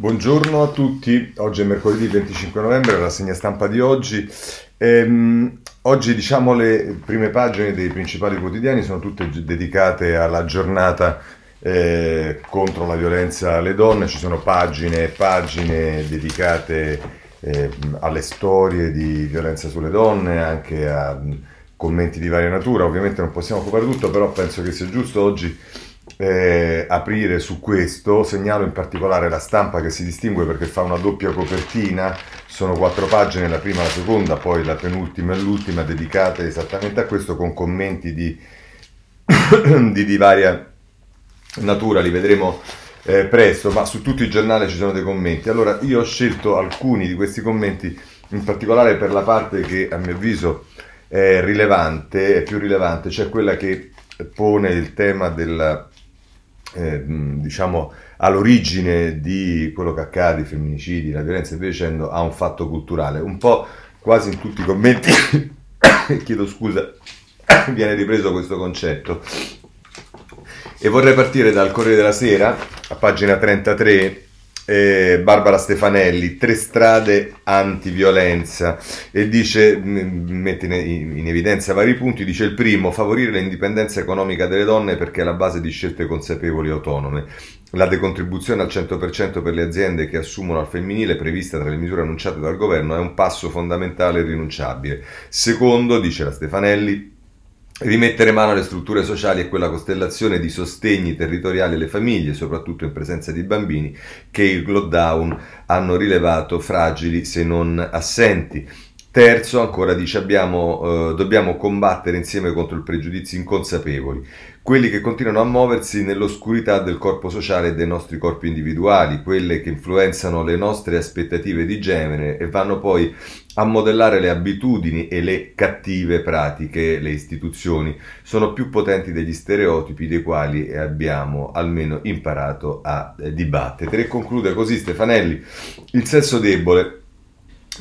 Buongiorno a tutti, oggi è mercoledì 25 novembre, la rassegna stampa di oggi. Ehm, oggi diciamo le prime pagine dei principali quotidiani sono tutte dedicate alla giornata eh, contro la violenza alle donne, ci sono pagine e pagine dedicate eh, alle storie di violenza sulle donne, anche a commenti di varia natura, ovviamente non possiamo occupare tutto, però penso che sia giusto oggi eh, aprire su questo, segnalo in particolare la stampa che si distingue perché fa una doppia copertina, sono quattro pagine, la prima, la seconda, poi la penultima e l'ultima dedicate esattamente a questo con commenti di, di, di varia natura, li vedremo eh, presto, ma su tutti i giornali ci sono dei commenti. Allora io ho scelto alcuni di questi commenti, in particolare per la parte che a mio avviso è rilevante, è più rilevante, cioè quella che pone il tema della eh, diciamo, all'origine di quello che accade, i femminicidi, la violenza e via dicendo, a un fatto culturale. Un po' quasi in tutti i commenti, chiedo scusa, viene ripreso questo concetto. E vorrei partire dal Corriere della Sera, a pagina 33, eh, Barbara Stefanelli, Tre strade antiviolenza e dice, mette in, in evidenza vari punti, dice il primo, favorire l'indipendenza economica delle donne perché è la base di scelte consapevoli e autonome. La decontribuzione al 100% per le aziende che assumono al femminile, prevista tra le misure annunciate dal governo, è un passo fondamentale e rinunciabile. Secondo, dice la Stefanelli, rimettere mano alle strutture sociali e quella costellazione di sostegni territoriali alle famiglie, soprattutto in presenza di bambini, che il lockdown hanno rilevato fragili se non assenti. Terzo, ancora dice, abbiamo, eh, dobbiamo combattere insieme contro i pregiudizi inconsapevoli quelli che continuano a muoversi nell'oscurità del corpo sociale e dei nostri corpi individuali, quelle che influenzano le nostre aspettative di genere e vanno poi a modellare le abitudini e le cattive pratiche, le istituzioni, sono più potenti degli stereotipi dei quali abbiamo almeno imparato a eh, dibattere. E conclude così Stefanelli, il sesso debole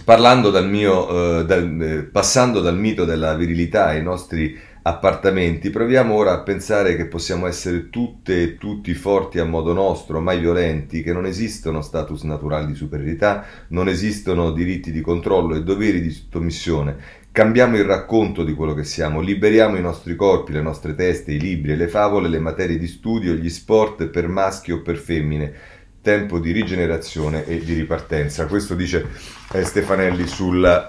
parlando dal mio, eh, dal, eh, passando dal mito della virilità ai nostri appartamenti, proviamo ora a pensare che possiamo essere tutte e tutti forti a modo nostro, mai violenti, che non esistono status naturali di superiorità, non esistono diritti di controllo e doveri di sottomissione. Cambiamo il racconto di quello che siamo, liberiamo i nostri corpi, le nostre teste, i libri le favole, le materie di studio, gli sport per maschi o per femmine. Tempo di rigenerazione e di ripartenza. Questo dice eh, Stefanelli sul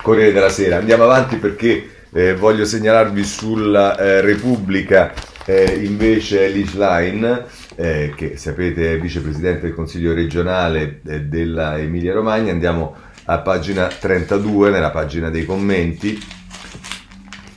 Corriere della Sera. Andiamo avanti perché eh, voglio segnalarvi sulla eh, Repubblica eh, invece Elish Line, eh, che sapete è vicepresidente del Consiglio regionale eh, della Emilia Romagna. Andiamo a pagina 32, nella pagina dei commenti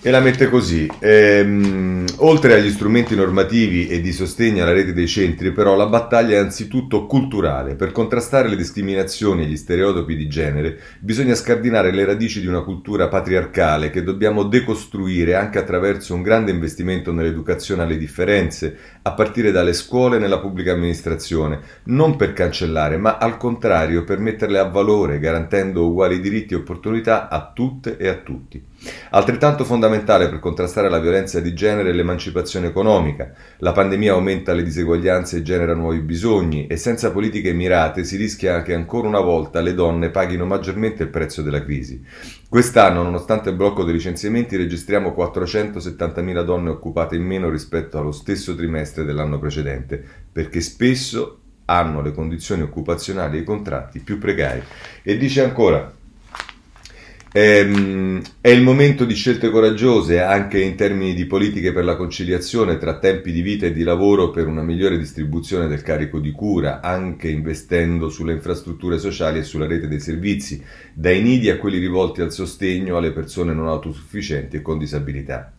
e la mette così. Ehm, oltre agli strumenti normativi e di sostegno alla rete dei centri, però, la battaglia è anzitutto culturale. Per contrastare le discriminazioni e gli stereotipi di genere, bisogna scardinare le radici di una cultura patriarcale che dobbiamo decostruire anche attraverso un grande investimento nell'educazione alle differenze, a partire dalle scuole e nella pubblica amministrazione, non per cancellare, ma al contrario per metterle a valore, garantendo uguali diritti e opportunità a tutte e a tutti. Altrettanto fondamentale per contrastare la violenza di genere è l'emancipazione economica. La pandemia aumenta le diseguaglianze e genera nuovi bisogni e senza politiche mirate si rischia che ancora una volta le donne paghino maggiormente il prezzo della crisi. Quest'anno, nonostante il blocco dei licenziamenti, registriamo 470.000 donne occupate in meno rispetto allo stesso trimestre dell'anno precedente, perché spesso hanno le condizioni occupazionali e i contratti più precari. E dice ancora, Ehm, è il momento di scelte coraggiose anche in termini di politiche per la conciliazione tra tempi di vita e di lavoro per una migliore distribuzione del carico di cura, anche investendo sulle infrastrutture sociali e sulla rete dei servizi, dai nidi a quelli rivolti al sostegno alle persone non autosufficienti e con disabilità.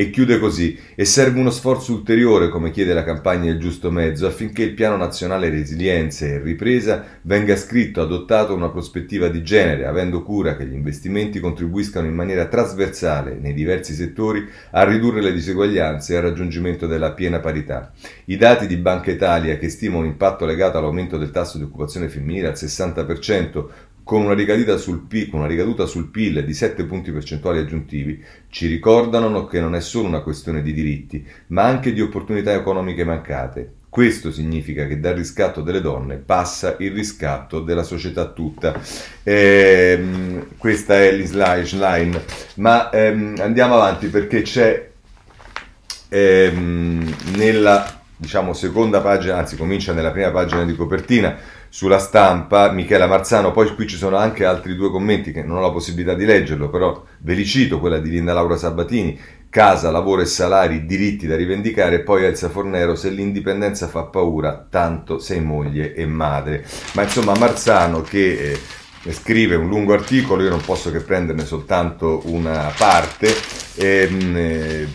E chiude così, e serve uno sforzo ulteriore, come chiede la campagna Il Giusto Mezzo, affinché il Piano Nazionale Resilienza e Ripresa venga scritto, adottato una prospettiva di genere, avendo cura che gli investimenti contribuiscano in maniera trasversale nei diversi settori a ridurre le diseguaglianze e al raggiungimento della piena parità. I dati di Banca Italia, che stima un impatto legato all'aumento del tasso di occupazione femminile al 60%, con una ricaduta sul PIL, una ricaduta sul PIL di 7 punti percentuali aggiuntivi, ci ricordano che non è solo una questione di diritti, ma anche di opportunità economiche mancate. Questo significa che dal riscatto delle donne passa il riscatto della società tutta. Ehm, questa è l'Isline, ma ehm, andiamo avanti perché c'è ehm, nella diciamo, seconda pagina, anzi comincia nella prima pagina di copertina, sulla stampa, Michela Marzano, poi qui ci sono anche altri due commenti che non ho la possibilità di leggerlo, però ve li cito, quella di Linda Laura Sabatini, casa, lavoro e salari, diritti da rivendicare, e poi Elsa Fornero, se l'indipendenza fa paura, tanto sei moglie e madre. Ma insomma Marzano che eh, scrive un lungo articolo, io non posso che prenderne soltanto una parte, ehm, eh,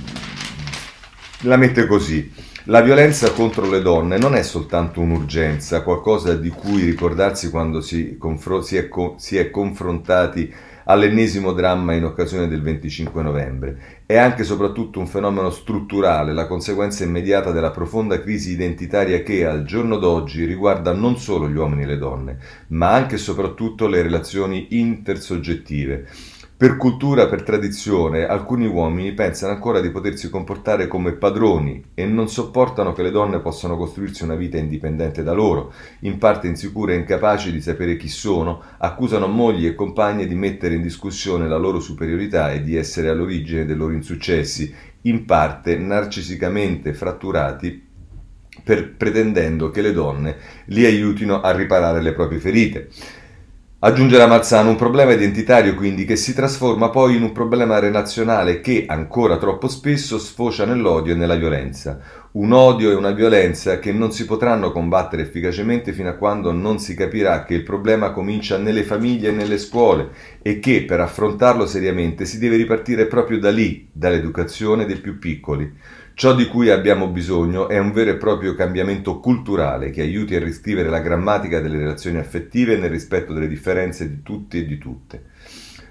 la mette così. La violenza contro le donne non è soltanto un'urgenza, qualcosa di cui ricordarsi quando si, confro- si, è, co- si è confrontati all'ennesimo dramma in occasione del 25 novembre. È anche e soprattutto un fenomeno strutturale, la conseguenza immediata della profonda crisi identitaria che al giorno d'oggi riguarda non solo gli uomini e le donne, ma anche e soprattutto le relazioni intersoggettive. Per cultura, per tradizione, alcuni uomini pensano ancora di potersi comportare come padroni e non sopportano che le donne possano costruirsi una vita indipendente da loro, in parte insicure e incapaci di sapere chi sono, accusano mogli e compagne di mettere in discussione la loro superiorità e di essere all'origine dei loro insuccessi, in parte narcisicamente fratturati per, pretendendo che le donne li aiutino a riparare le proprie ferite. Aggiungerà Marzano un problema identitario quindi che si trasforma poi in un problema relazionale che ancora troppo spesso sfocia nell'odio e nella violenza. Un odio e una violenza che non si potranno combattere efficacemente fino a quando non si capirà che il problema comincia nelle famiglie e nelle scuole e che per affrontarlo seriamente si deve ripartire proprio da lì, dall'educazione dei più piccoli. Ciò di cui abbiamo bisogno è un vero e proprio cambiamento culturale che aiuti a riscrivere la grammatica delle relazioni affettive nel rispetto delle differenze di tutti e di tutte.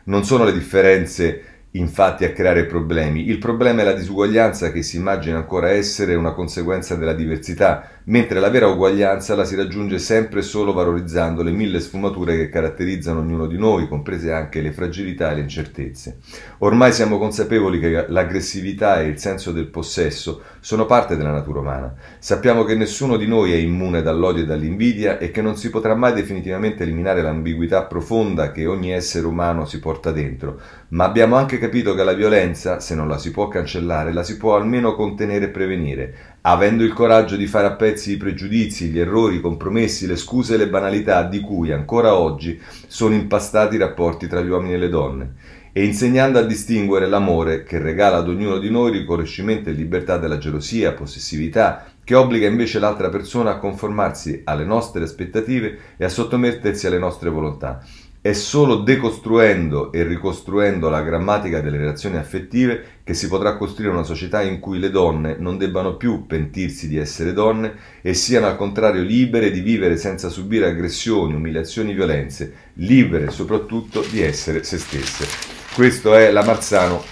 Non sono le differenze infatti a creare problemi. Il problema è la disuguaglianza che si immagina ancora essere una conseguenza della diversità, mentre la vera uguaglianza la si raggiunge sempre solo valorizzando le mille sfumature che caratterizzano ognuno di noi, comprese anche le fragilità e le incertezze. Ormai siamo consapevoli che l'aggressività e il senso del possesso sono parte della natura umana. Sappiamo che nessuno di noi è immune dall'odio e dall'invidia e che non si potrà mai definitivamente eliminare l'ambiguità profonda che ogni essere umano si porta dentro, ma abbiamo anche capito che la violenza, se non la si può cancellare, la si può almeno contenere e prevenire, avendo il coraggio di fare a pezzi i pregiudizi, gli errori, i compromessi, le scuse e le banalità di cui ancora oggi sono impastati i rapporti tra gli uomini e le donne, e insegnando a distinguere l'amore che regala ad ognuno di noi riconoscimento e libertà dalla gelosia, possessività, che obbliga invece l'altra persona a conformarsi alle nostre aspettative e a sottomettersi alle nostre volontà. È solo decostruendo e ricostruendo la grammatica delle relazioni affettive che si potrà costruire una società in cui le donne non debbano più pentirsi di essere donne e siano al contrario libere di vivere senza subire aggressioni, umiliazioni, violenze, libere soprattutto di essere se stesse. Questo è la Marzano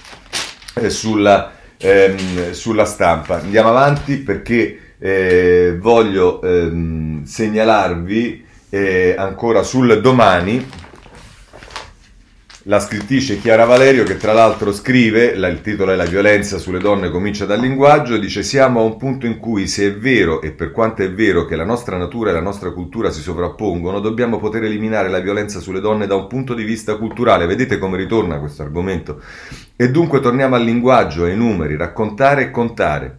eh, sulla, ehm, sulla, stampa. Andiamo avanti perché eh, voglio ehm, segnalarvi eh, ancora sul domani la scrittrice Chiara Valerio che tra l'altro scrive, la, il titolo è La violenza sulle donne comincia dal linguaggio, dice siamo a un punto in cui se è vero e per quanto è vero che la nostra natura e la nostra cultura si sovrappongono, dobbiamo poter eliminare la violenza sulle donne da un punto di vista culturale. Vedete come ritorna questo argomento? E dunque torniamo al linguaggio, ai numeri, raccontare e contare.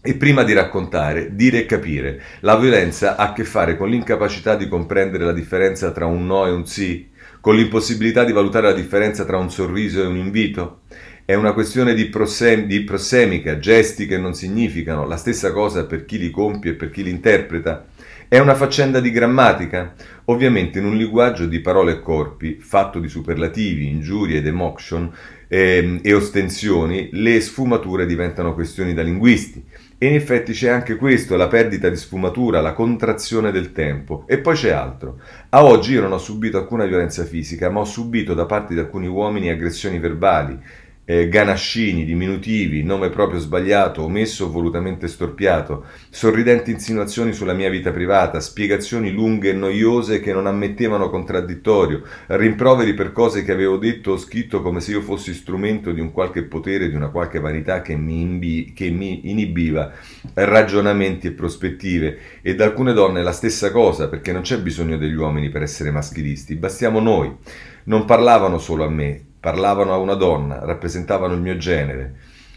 E prima di raccontare, dire e capire, la violenza ha a che fare con l'incapacità di comprendere la differenza tra un no e un sì, con l'impossibilità di valutare la differenza tra un sorriso e un invito? È una questione di, prosem- di prossemica, gesti che non significano la stessa cosa per chi li compie e per chi li interpreta? È una faccenda di grammatica? Ovviamente in un linguaggio di parole e corpi, fatto di superlativi, ingiurie ed emotion eh, e ostensioni, le sfumature diventano questioni da linguisti. E in effetti c'è anche questo, la perdita di sfumatura, la contrazione del tempo. E poi c'è altro. A oggi io non ho subito alcuna violenza fisica, ma ho subito da parte di alcuni uomini aggressioni verbali, eh, ganascini, diminutivi, nome proprio sbagliato, omesso o volutamente storpiato, sorridenti insinuazioni sulla mia vita privata, spiegazioni lunghe e noiose che non ammettevano contraddittorio, rimproveri per cose che avevo detto o scritto come se io fossi strumento di un qualche potere, di una qualche vanità che mi, imbi- che mi inibiva ragionamenti e prospettive, e da alcune donne la stessa cosa, perché non c'è bisogno degli uomini per essere maschilisti, bastiamo noi. Non parlavano solo a me, parlavano a una donna, rappresentavano il mio genere.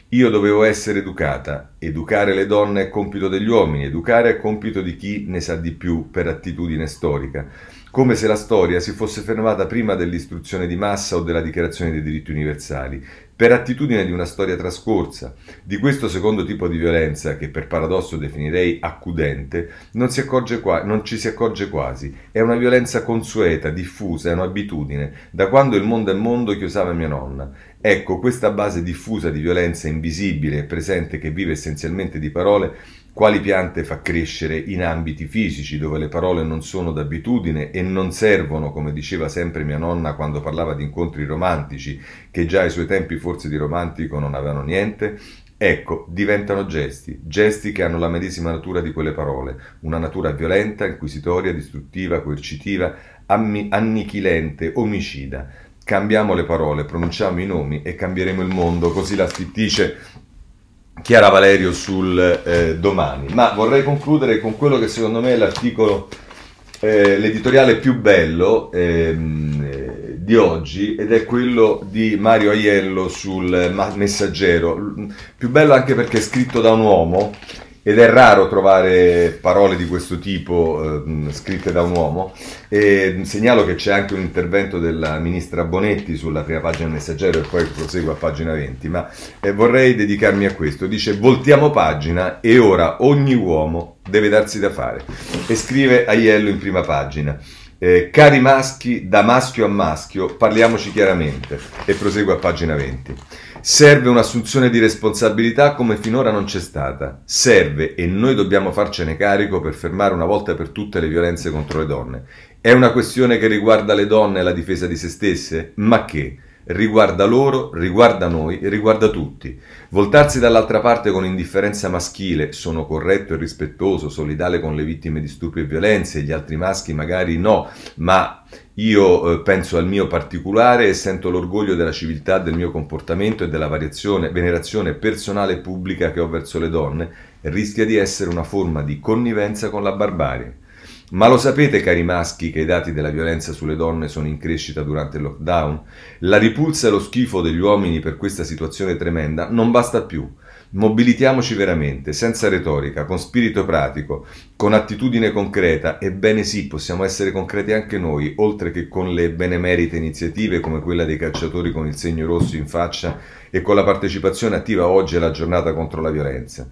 Io dovevo essere educata. Educare le donne è compito degli uomini, educare è compito di chi ne sa di più per attitudine storica. Come se la storia si fosse fermata prima dell'istruzione di massa o della dichiarazione dei diritti universali per attitudine di una storia trascorsa. Di questo secondo tipo di violenza, che per paradosso definirei accudente, non, si qua- non ci si accorge quasi. È una violenza consueta, diffusa, è un'abitudine, da quando il mondo è mondo che usava mia nonna. Ecco, questa base diffusa di violenza invisibile e presente che vive essenzialmente di parole quali piante fa crescere in ambiti fisici dove le parole non sono d'abitudine e non servono, come diceva sempre mia nonna quando parlava di incontri romantici, che già ai suoi tempi forse di romantico non avevano niente, ecco, diventano gesti, gesti che hanno la medesima natura di quelle parole, una natura violenta, inquisitoria, distruttiva, coercitiva, ammi- annichilente, omicida. Cambiamo le parole, pronunciamo i nomi e cambieremo il mondo, così la scrittrice Chiara Valerio sul eh, domani. Ma vorrei concludere con quello che secondo me è l'articolo, eh, l'editoriale più bello ehm, eh, di oggi ed è quello di Mario Aiello sul Messaggero. Più bello anche perché è scritto da un uomo ed è raro trovare parole di questo tipo eh, scritte da un uomo. E segnalo che c'è anche un intervento della ministra Bonetti sulla prima pagina del messaggero e poi proseguo a pagina 20, ma eh, vorrei dedicarmi a questo. Dice voltiamo pagina e ora ogni uomo deve darsi da fare. E scrive Aiello in prima pagina. Eh, cari maschi, da maschio a maschio, parliamoci chiaramente. E proseguo a pagina 20. Serve un'assunzione di responsabilità come finora non c'è stata. Serve, e noi dobbiamo farcene carico per fermare una volta per tutte le violenze contro le donne. È una questione che riguarda le donne e la difesa di se stesse? Ma che? Riguarda loro, riguarda noi, riguarda tutti. Voltarsi dall'altra parte con indifferenza maschile, sono corretto e rispettoso, solidale con le vittime di stupri e violenze, gli altri maschi magari no, ma io eh, penso al mio particolare e sento l'orgoglio della civiltà del mio comportamento e della venerazione personale e pubblica che ho verso le donne, rischia di essere una forma di connivenza con la barbarie. Ma lo sapete, cari maschi, che i dati della violenza sulle donne sono in crescita durante il lockdown? La ripulsa e lo schifo degli uomini per questa situazione tremenda non basta più. Mobilitiamoci veramente, senza retorica, con spirito pratico, con attitudine concreta, ebbene sì, possiamo essere concreti anche noi, oltre che con le benemerite iniziative come quella dei calciatori con il segno rosso in faccia e con la partecipazione attiva oggi alla giornata contro la violenza.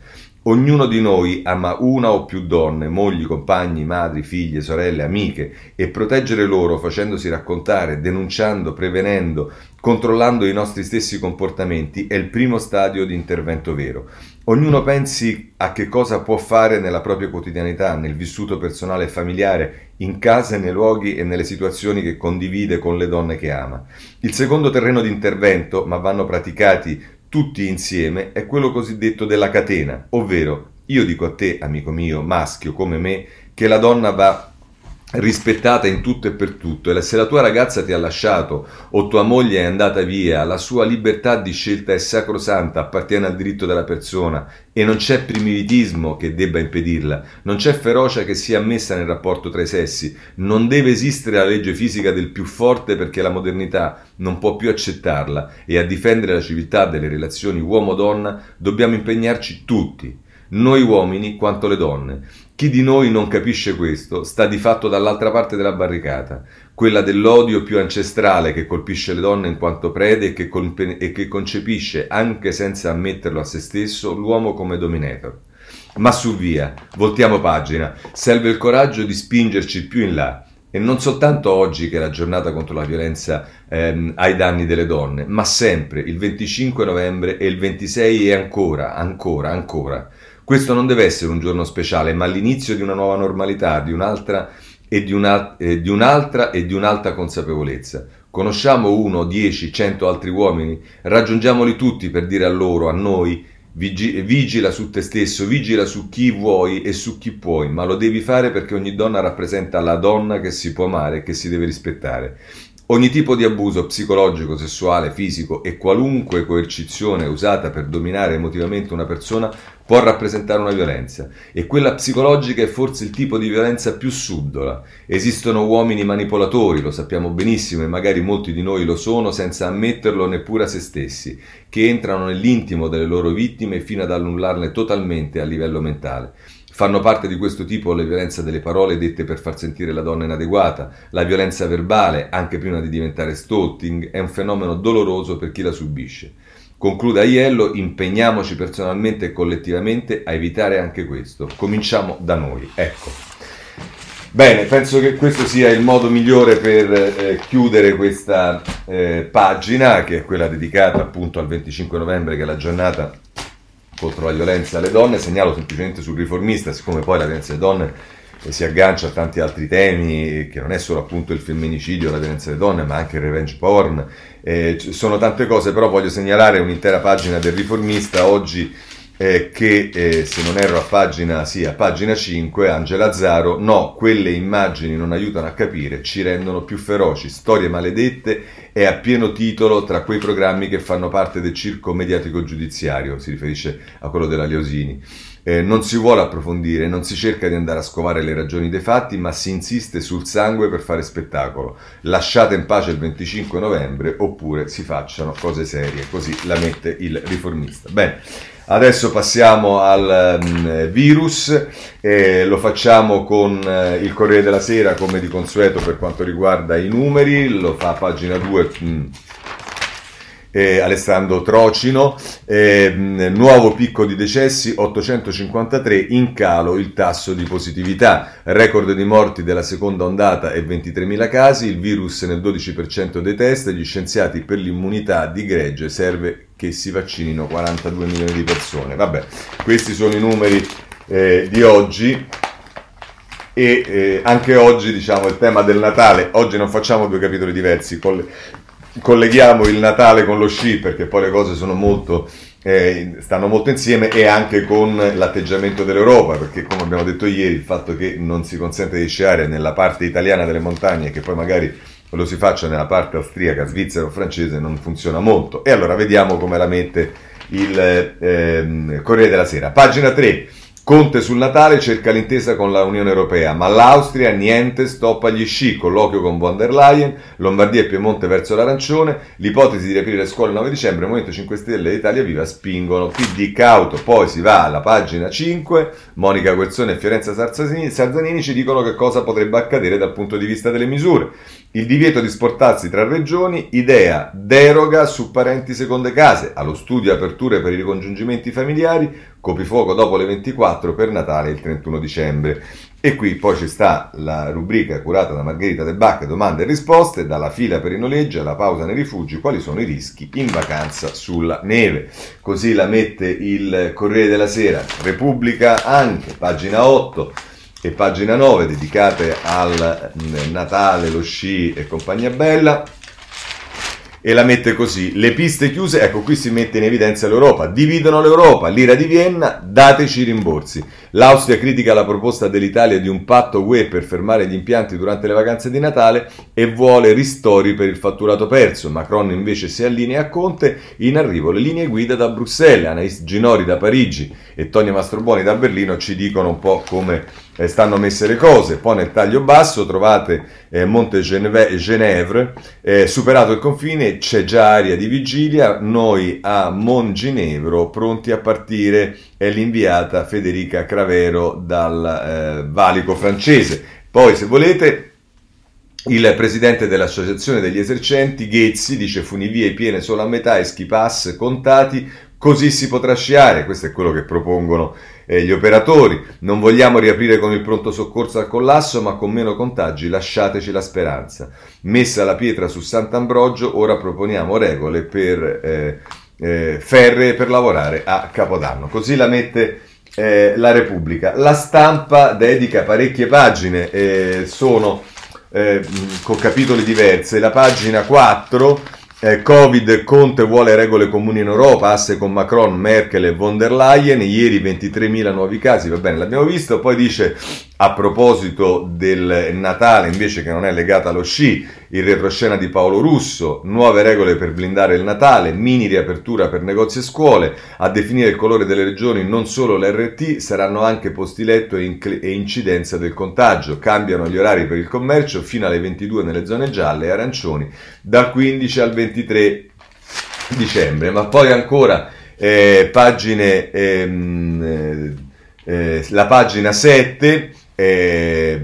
Ognuno di noi ama una o più donne, mogli, compagni, madri, figlie, sorelle, amiche e proteggere loro facendosi raccontare, denunciando, prevenendo, controllando i nostri stessi comportamenti è il primo stadio di intervento vero. Ognuno pensi a che cosa può fare nella propria quotidianità, nel vissuto personale e familiare, in casa, nei luoghi e nelle situazioni che condivide con le donne che ama. Il secondo terreno di intervento, ma vanno praticati tutti insieme è quello cosiddetto della catena, ovvero io dico a te, amico mio, maschio come me, che la donna va rispettata in tutto e per tutto e se la tua ragazza ti ha lasciato o tua moglie è andata via, la sua libertà di scelta è sacrosanta, appartiene al diritto della persona e non c'è primitivismo che debba impedirla, non c'è ferocia che sia ammessa nel rapporto tra i sessi, non deve esistere la legge fisica del più forte perché la modernità non può più accettarla e a difendere la civiltà delle relazioni uomo-donna dobbiamo impegnarci tutti, noi uomini quanto le donne. Chi di noi non capisce questo sta di fatto dall'altra parte della barricata, quella dell'odio più ancestrale che colpisce le donne in quanto prede e che, colpe- e che concepisce, anche senza ammetterlo a se stesso, l'uomo come dominator. Ma su via, voltiamo pagina, serve il coraggio di spingerci più in là. E non soltanto oggi che è la giornata contro la violenza ehm, ai danni delle donne, ma sempre, il 25 novembre e il 26 e ancora, ancora, ancora. Questo non deve essere un giorno speciale, ma l'inizio di una nuova normalità, di un'altra e di, una, eh, di un'altra e di un'alta consapevolezza. Conosciamo uno, dieci, cento altri uomini? Raggiungiamoli tutti per dire a loro, a noi, vigila su te stesso, vigila su chi vuoi e su chi puoi, ma lo devi fare perché ogni donna rappresenta la donna che si può amare e che si deve rispettare. Ogni tipo di abuso psicologico, sessuale, fisico e qualunque coercizione usata per dominare emotivamente una persona può rappresentare una violenza e quella psicologica è forse il tipo di violenza più subdola. Esistono uomini manipolatori, lo sappiamo benissimo e magari molti di noi lo sono senza ammetterlo neppure a se stessi, che entrano nell'intimo delle loro vittime fino ad annullarle totalmente a livello mentale. Fanno parte di questo tipo la violenza delle parole dette per far sentire la donna inadeguata, la violenza verbale, anche prima di diventare stalking, è un fenomeno doloroso per chi la subisce. Conclude Aiello, impegniamoci personalmente e collettivamente a evitare anche questo. Cominciamo da noi. Ecco. Bene, penso che questo sia il modo migliore per eh, chiudere questa eh, pagina, che è quella dedicata appunto al 25 novembre, che è la giornata contro la violenza alle donne, segnalo semplicemente sul riformista, siccome poi la violenza alle donne eh, si aggancia a tanti altri temi, che non è solo appunto il femminicidio, la violenza alle donne, ma anche il revenge porn, eh, sono tante cose, però voglio segnalare un'intera pagina del riformista. Oggi eh, che eh, se non erro a pagina, sì, a pagina 5, Angela Zaro, no, quelle immagini non aiutano a capire, ci rendono più feroci, storie maledette è a pieno titolo tra quei programmi che fanno parte del circo mediatico giudiziario, si riferisce a quello della Leosini. Eh, non si vuole approfondire, non si cerca di andare a scovare le ragioni dei fatti, ma si insiste sul sangue per fare spettacolo. Lasciate in pace il 25 novembre oppure si facciano cose serie, così la mette il riformista. Bene. Adesso passiamo al um, virus, eh, lo facciamo con eh, il Corriere della Sera come di consueto per quanto riguarda i numeri, lo fa a pagina 2. Mm, eh, Alessandro Trocino, eh, nuovo picco di decessi 853, in calo il tasso di positività, record di morti della seconda ondata è 23.000 casi, il virus nel 12% dei test, gli scienziati per l'immunità di gregge serve che si vaccinino 42 milioni di persone. Vabbè, questi sono i numeri eh, di oggi. E eh, anche oggi diciamo il tema del Natale, oggi non facciamo due capitoli diversi, coll- colleghiamo il Natale con lo sci perché poi le cose sono molto, eh, stanno molto insieme e anche con l'atteggiamento dell'Europa perché come abbiamo detto ieri il fatto che non si consente di sciare nella parte italiana delle montagne che poi magari lo si faccia nella parte austriaca, svizzera o francese non funziona molto. E allora vediamo come la mette il eh, Corriere della Sera. Pagina 3. Conte sul Natale cerca l'intesa con la Unione Europea, ma l'Austria niente, stop agli sci, colloquio con von der Leyen, Lombardia e Piemonte verso l'arancione, l'ipotesi di riaprire le scuole il 9 dicembre, Movimento 5 Stelle e Italia Viva spingono, PD cauto, poi si va alla pagina 5, Monica Guerzone e Fiorenza Sarzanini ci dicono che cosa potrebbe accadere dal punto di vista delle misure. Il divieto di sportarsi tra regioni, idea, deroga su parenti seconde case, allo studio aperture per i ricongiungimenti familiari, coprifuoco dopo le 24 per Natale il 31 dicembre. E qui poi ci sta la rubrica curata da Margherita De Bacche, domande e risposte, dalla fila per i noleggi alla pausa nei rifugi, quali sono i rischi in vacanza sulla neve. Così la mette il Corriere della Sera, Repubblica anche, pagina 8 e pagina 9 dedicate al Natale, lo sci e compagnia bella e la mette così. Le piste chiuse, ecco qui si mette in evidenza l'Europa. Dividono l'Europa, l'ira di Vienna, dateci i rimborsi. L'Austria critica la proposta dell'Italia di un patto UE per fermare gli impianti durante le vacanze di Natale e vuole ristori per il fatturato perso. Macron invece si allinea a Conte. In arrivo le linee guida da Bruxelles. Anais Ginori da Parigi e Tonia Mastroboni da Berlino ci dicono un po' come eh, stanno messe le cose. Poi nel taglio basso trovate eh, Monte Genevre, eh, superato il confine c'è già aria di vigilia, noi a Monginevro pronti a partire è l'inviata Federica Cravero dal eh, valico francese. Poi se volete il presidente dell'Associazione degli Esercenti, Ghezzi, dice funivie piene solo a metà e ski pass contati, così si potrà sciare, questo è quello che propongono eh, gli operatori. Non vogliamo riaprire con il pronto soccorso al collasso, ma con meno contagi, lasciateci la speranza. Messa la pietra su Sant'Ambrogio, ora proponiamo regole per eh, eh, ferre per lavorare a Capodanno. Così la mette eh, la Repubblica. La stampa dedica parecchie pagine, eh, sono eh, con capitoli diversi. La pagina 4 eh, Covid, Conte vuole regole comuni in Europa, asse con Macron, Merkel e von der Leyen, ieri 23.000 nuovi casi, va bene, l'abbiamo visto, poi dice a proposito del Natale, invece che non è legata allo sci, il retroscena di Paolo Russo, nuove regole per blindare il Natale, mini riapertura per negozi e scuole, a definire il colore delle regioni non solo l'RT, saranno anche posti letto e, inc- incidenza del contagio, cambiano gli orari per il commercio fino alle 22 nelle zone gialle e arancioni, dal 15 al 23 dicembre, ma poi ancora eh, pagine, ehm, eh, eh, la pagina 7 eh,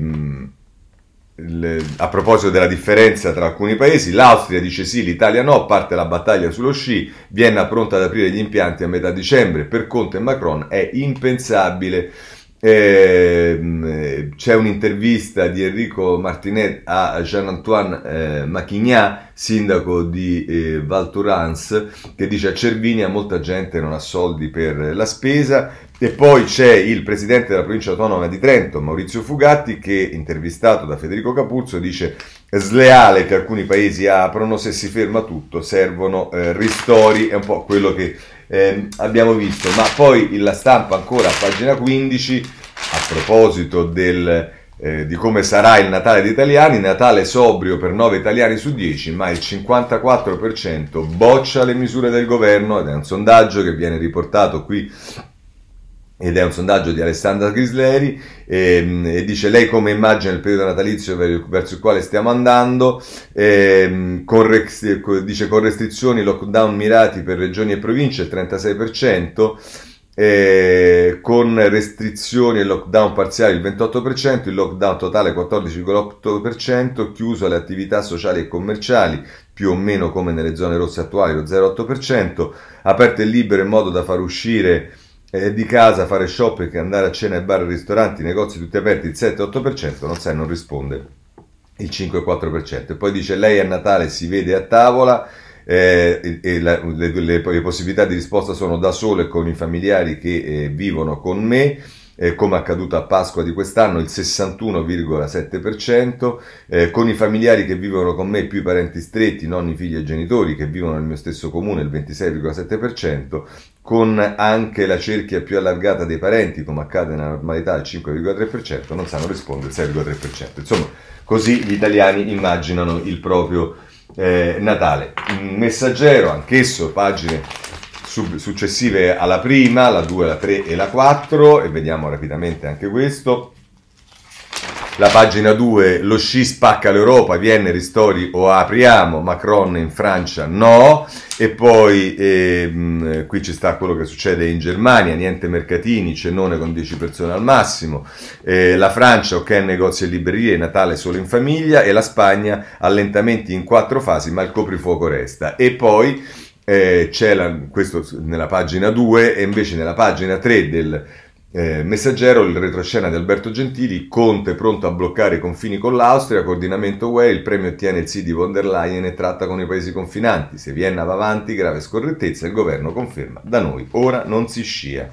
a proposito della differenza tra alcuni paesi, l'Austria dice sì, l'Italia no, parte la battaglia sullo sci, Vienna pronta ad aprire gli impianti a metà dicembre, per Conte e Macron è impensabile. Eh, c'è un'intervista di Enrico Martinet a Jean-Antoine eh, Machignat, sindaco di eh, Val Thorens, che dice a Cervinia molta gente non ha soldi per la spesa, e poi c'è il presidente della provincia autonoma di Trento, Maurizio Fugatti, che intervistato da Federico Capuzzo dice sleale che alcuni paesi aprono, se si ferma tutto servono eh, ristori, è un po' quello che eh, abbiamo visto. Ma poi la stampa ancora a pagina 15, a proposito del, eh, di come sarà il Natale degli italiani, Natale sobrio per 9 italiani su 10, ma il 54% boccia le misure del governo ed è un sondaggio che viene riportato qui ed è un sondaggio di Alessandra Grisleri ehm, e, dice lei come immagina il periodo natalizio verso il quale stiamo andando? Ehm, con, dice con restrizioni lockdown mirati per regioni e province il 36% e, con restrizioni e lockdown parziali il 28%, il lockdown totale il 14,8%, chiuso le attività sociali e commerciali più o meno come nelle zone rosse attuali lo 0,8%, aperto e libero in modo da far uscire eh, di casa, fare shopping, andare a cena bar, ristoranti, negozi tutti aperti, il 7-8%, non sai, non risponde il 5-4%. E poi dice lei a Natale si vede a tavola eh, e la, le, le, le, possibilità di risposta sono da solo e con i familiari che eh, vivono con me eh, come accaduto a Pasqua di quest'anno, il 61,7%, eh, con i familiari che vivono con me, più i parenti stretti, nonni, figli e genitori che vivono nel mio stesso comune, il 26,7%, con anche la cerchia più allargata dei parenti, come accade nella normalità, il 5,3%, non sanno rispondere il 6,3%. Insomma, così gli italiani immaginano il proprio eh, Natale. Messaggero, anch'esso, pagine successive alla prima, la 2, la 3 e la 4 e vediamo rapidamente anche questo. La pagina 2, lo sci spacca l'Europa, Vienne ristori o apriamo, Macron in Francia no, e poi eh, qui ci sta quello che succede in Germania, niente mercatini, cenone con 10 persone al massimo, eh, la Francia ok negozi e librerie, Natale solo in famiglia. E la Spagna allentamenti in quattro fasi ma il coprifuoco resta. E poi eh, c'è la, questo nella pagina 2 e invece nella pagina 3 del eh, Messaggero il retroscena di Alberto Gentili, Conte pronto a bloccare i confini con l'Austria, coordinamento UE, il premio ottiene il sì di von der Leyen e tratta con i paesi confinanti, se Vienna va avanti, grave scorrettezza, il governo conferma, da noi. Ora non si scia.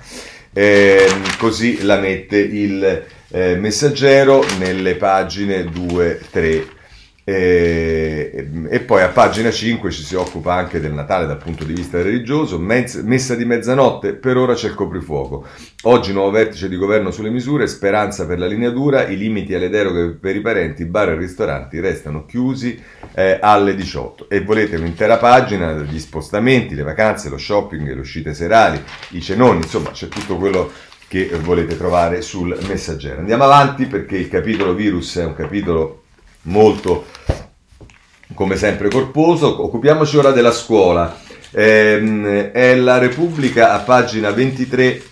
Eh, così la mette il eh, Messaggero nelle pagine 2, 3 e, e, poi a pagina 5 ci si occupa anche del Natale dal punto di vista religioso, mezz, messa di mezzanotte, per ora c'è il coprifuoco. Oggi nuovo vertice di governo sulle misure, speranza per la linea dura, i limiti alle deroghe per i parenti, bar e ristoranti restano chiusi eh, alle 18. E volete un'intera pagina degli spostamenti, le vacanze, lo shopping, le uscite serali, i cenoni, insomma c'è tutto quello che volete trovare sul messaggero. Andiamo avanti perché il capitolo virus è un capitolo molto, come sempre, corposo. Occupiamoci ora della scuola. Eh, è la Repubblica a pagina 23.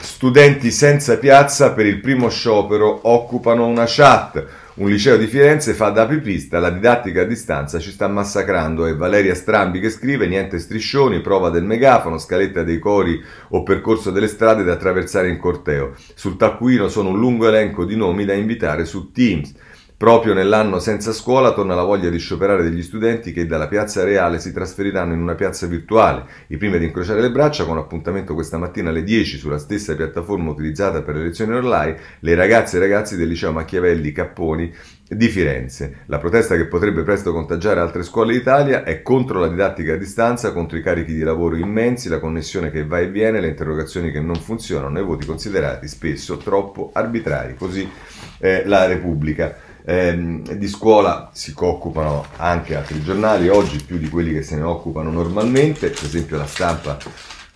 Studenti senza piazza per il primo sciopero occupano una chat. Un liceo di Firenze fa da pipista, la didattica a distanza ci sta massacrando. È Valeria Strambi che scrive: niente striscioni, prova del megafono, scaletta dei cori o percorso delle strade da attraversare in corteo. Sul taccuino sono un lungo elenco di nomi da invitare su Teams. Proprio nell'anno senza scuola torna la voglia di scioperare degli studenti che dalla piazza reale si trasferiranno in una piazza virtuale. I primi ad incrociare le braccia con appuntamento questa mattina alle 10 sulla stessa piattaforma utilizzata per le lezioni online, le ragazze e ragazzi del liceo Machiavelli Capponi di Firenze. La protesta che potrebbe presto contagiare altre scuole d'Italia è contro la didattica a distanza, contro i carichi di lavoro immensi, la connessione che va e viene, le interrogazioni che non funzionano e i voti considerati spesso troppo arbitrari. Così eh, la Repubblica. Eh, di scuola si occupano anche altri giornali, oggi più di quelli che se ne occupano normalmente, per esempio la stampa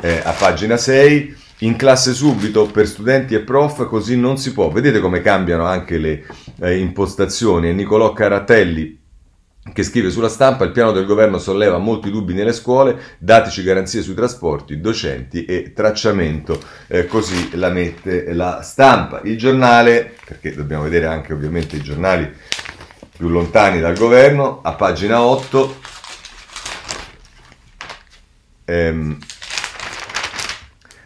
eh, a pagina 6 in classe subito per studenti e prof, così non si può. Vedete come cambiano anche le eh, impostazioni. Nicolò Caratelli che scrive sulla stampa il piano del governo solleva molti dubbi nelle scuole, dateci garanzie sui trasporti, docenti e tracciamento, eh, così la mette la stampa. Il giornale, perché dobbiamo vedere anche ovviamente i giornali più lontani dal governo, a pagina 8, ehm,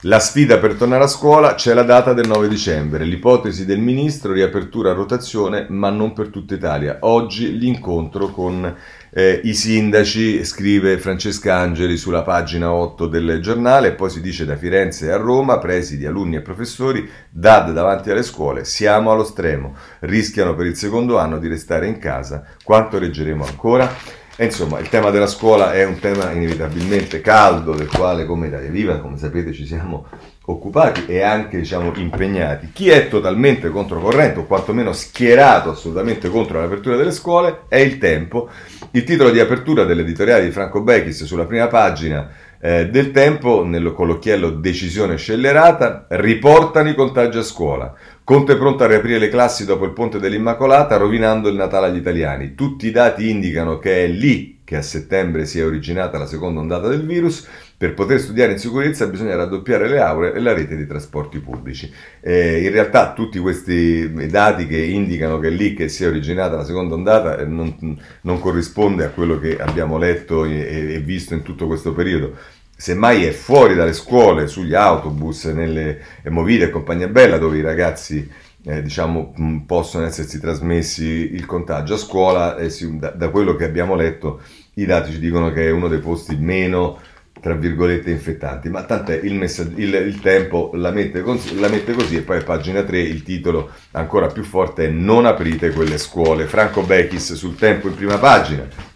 la sfida per tornare a scuola c'è la data del 9 dicembre, l'ipotesi del ministro, riapertura a rotazione, ma non per tutta Italia. Oggi l'incontro con eh, i sindaci, scrive Francesca Angeli sulla pagina 8 del giornale, poi si dice da Firenze a Roma, presidi, alunni e professori, DAD davanti alle scuole, siamo allo stremo, rischiano per il secondo anno di restare in casa, quanto reggeremo ancora? E insomma, il tema della scuola è un tema inevitabilmente caldo, del quale come Italia Viva, come sapete, ci siamo occupati e anche diciamo, impegnati. Chi è totalmente controcorrente, o quantomeno schierato assolutamente contro l'apertura delle scuole, è il tempo. Il titolo di apertura dell'editoriale di Franco Bechis sulla prima pagina eh, del tempo, nel collochiello Decisione scellerata, riportano i contagi a scuola. Conte è pronto a riaprire le classi dopo il ponte dell'Immacolata, rovinando il Natale agli italiani. Tutti i dati indicano che è lì che a settembre si è originata la seconda ondata del virus. Per poter studiare in sicurezza bisogna raddoppiare le aule e la rete di trasporti pubblici. Eh, in realtà tutti questi dati che indicano che è lì che si è originata la seconda ondata eh, non, non corrisponde a quello che abbiamo letto e, e visto in tutto questo periodo semmai è fuori dalle scuole, sugli autobus, nelle movite e compagnia bella dove i ragazzi eh, diciamo, possono essersi trasmessi il contagio. A scuola, eh, si, da, da, quello che abbiamo letto, i dati ci dicono che è uno dei posti meno, tra virgolette, infettanti. Ma tant'è, il, il, il tempo la mette, così, la mette, così, e poi a pagina 3 il titolo ancora più forte è Non aprite quelle scuole. Franco Bechis sul tempo in prima pagina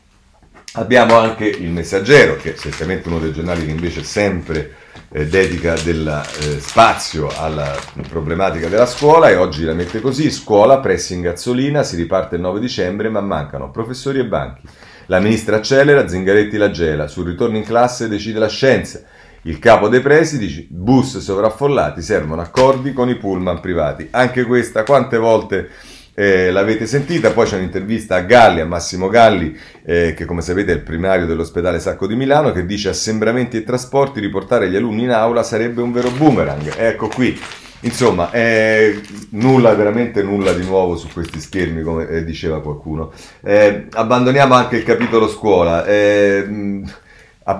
Abbiamo anche il Messaggero, che è certamente uno dei giornali che invece sempre eh, dedica del eh, spazio alla problematica della scuola e oggi la mette così, scuola, pressing gazzolina, si riparte il 9 dicembre ma mancano professori e banchi. La ministra accelera, Zingaretti la gela, sul ritorno in classe decide la scienza. Il capo dei presidi, bus sovraffollati, servono accordi con i pullman privati. Anche questa, quante volte eh, l'avete sentita, poi c'è un'intervista a Galli, a Massimo Galli, eh, che come sapete è il primario dell'ospedale Sacco di Milano, che dice assembramenti e trasporti, riportare gli alunni in aula sarebbe un vero boomerang. Ecco qui. Insomma, eh, nulla, veramente nulla di nuovo su questi schermi, come eh, diceva qualcuno. Eh, abbandoniamo anche il capitolo scuola. Eh,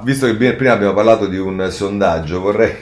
visto che prima abbiamo parlato di un sondaggio, vorrei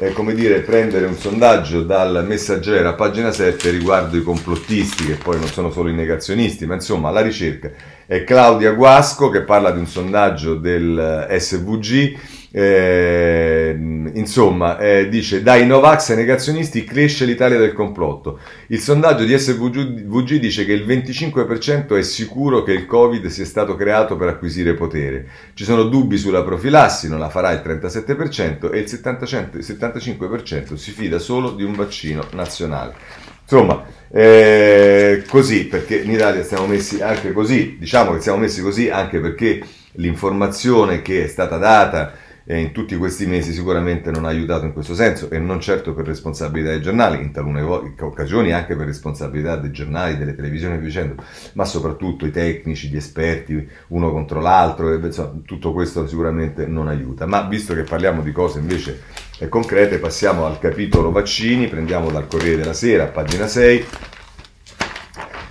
eh, come dire, prendere un sondaggio dal messaggero a pagina 7 riguardo i complottisti, che poi non sono solo i negazionisti, ma insomma la ricerca. È Claudia Guasco che parla di un sondaggio del SVG eh, insomma, eh, dice dai Novax ai negazionisti cresce l'Italia del complotto. Il sondaggio di SVG dice che il 25% è sicuro che il Covid sia stato creato per acquisire potere. Ci sono dubbi sulla profilassi, non la farà il 37% e il 75% si fida solo di un vaccino nazionale. Insomma, eh, così perché in Italia siamo messi anche così, diciamo che siamo messi così anche perché l'informazione che è stata data e in tutti questi mesi sicuramente non ha aiutato in questo senso e non certo per responsabilità dei giornali, in talune occasioni anche per responsabilità dei giornali, delle televisioni e dicendo, ma soprattutto i tecnici, gli esperti, uno contro l'altro, e, insomma, tutto questo sicuramente non aiuta. Ma visto che parliamo di cose invece concrete, passiamo al capitolo vaccini, prendiamo dal Corriere della Sera, pagina 6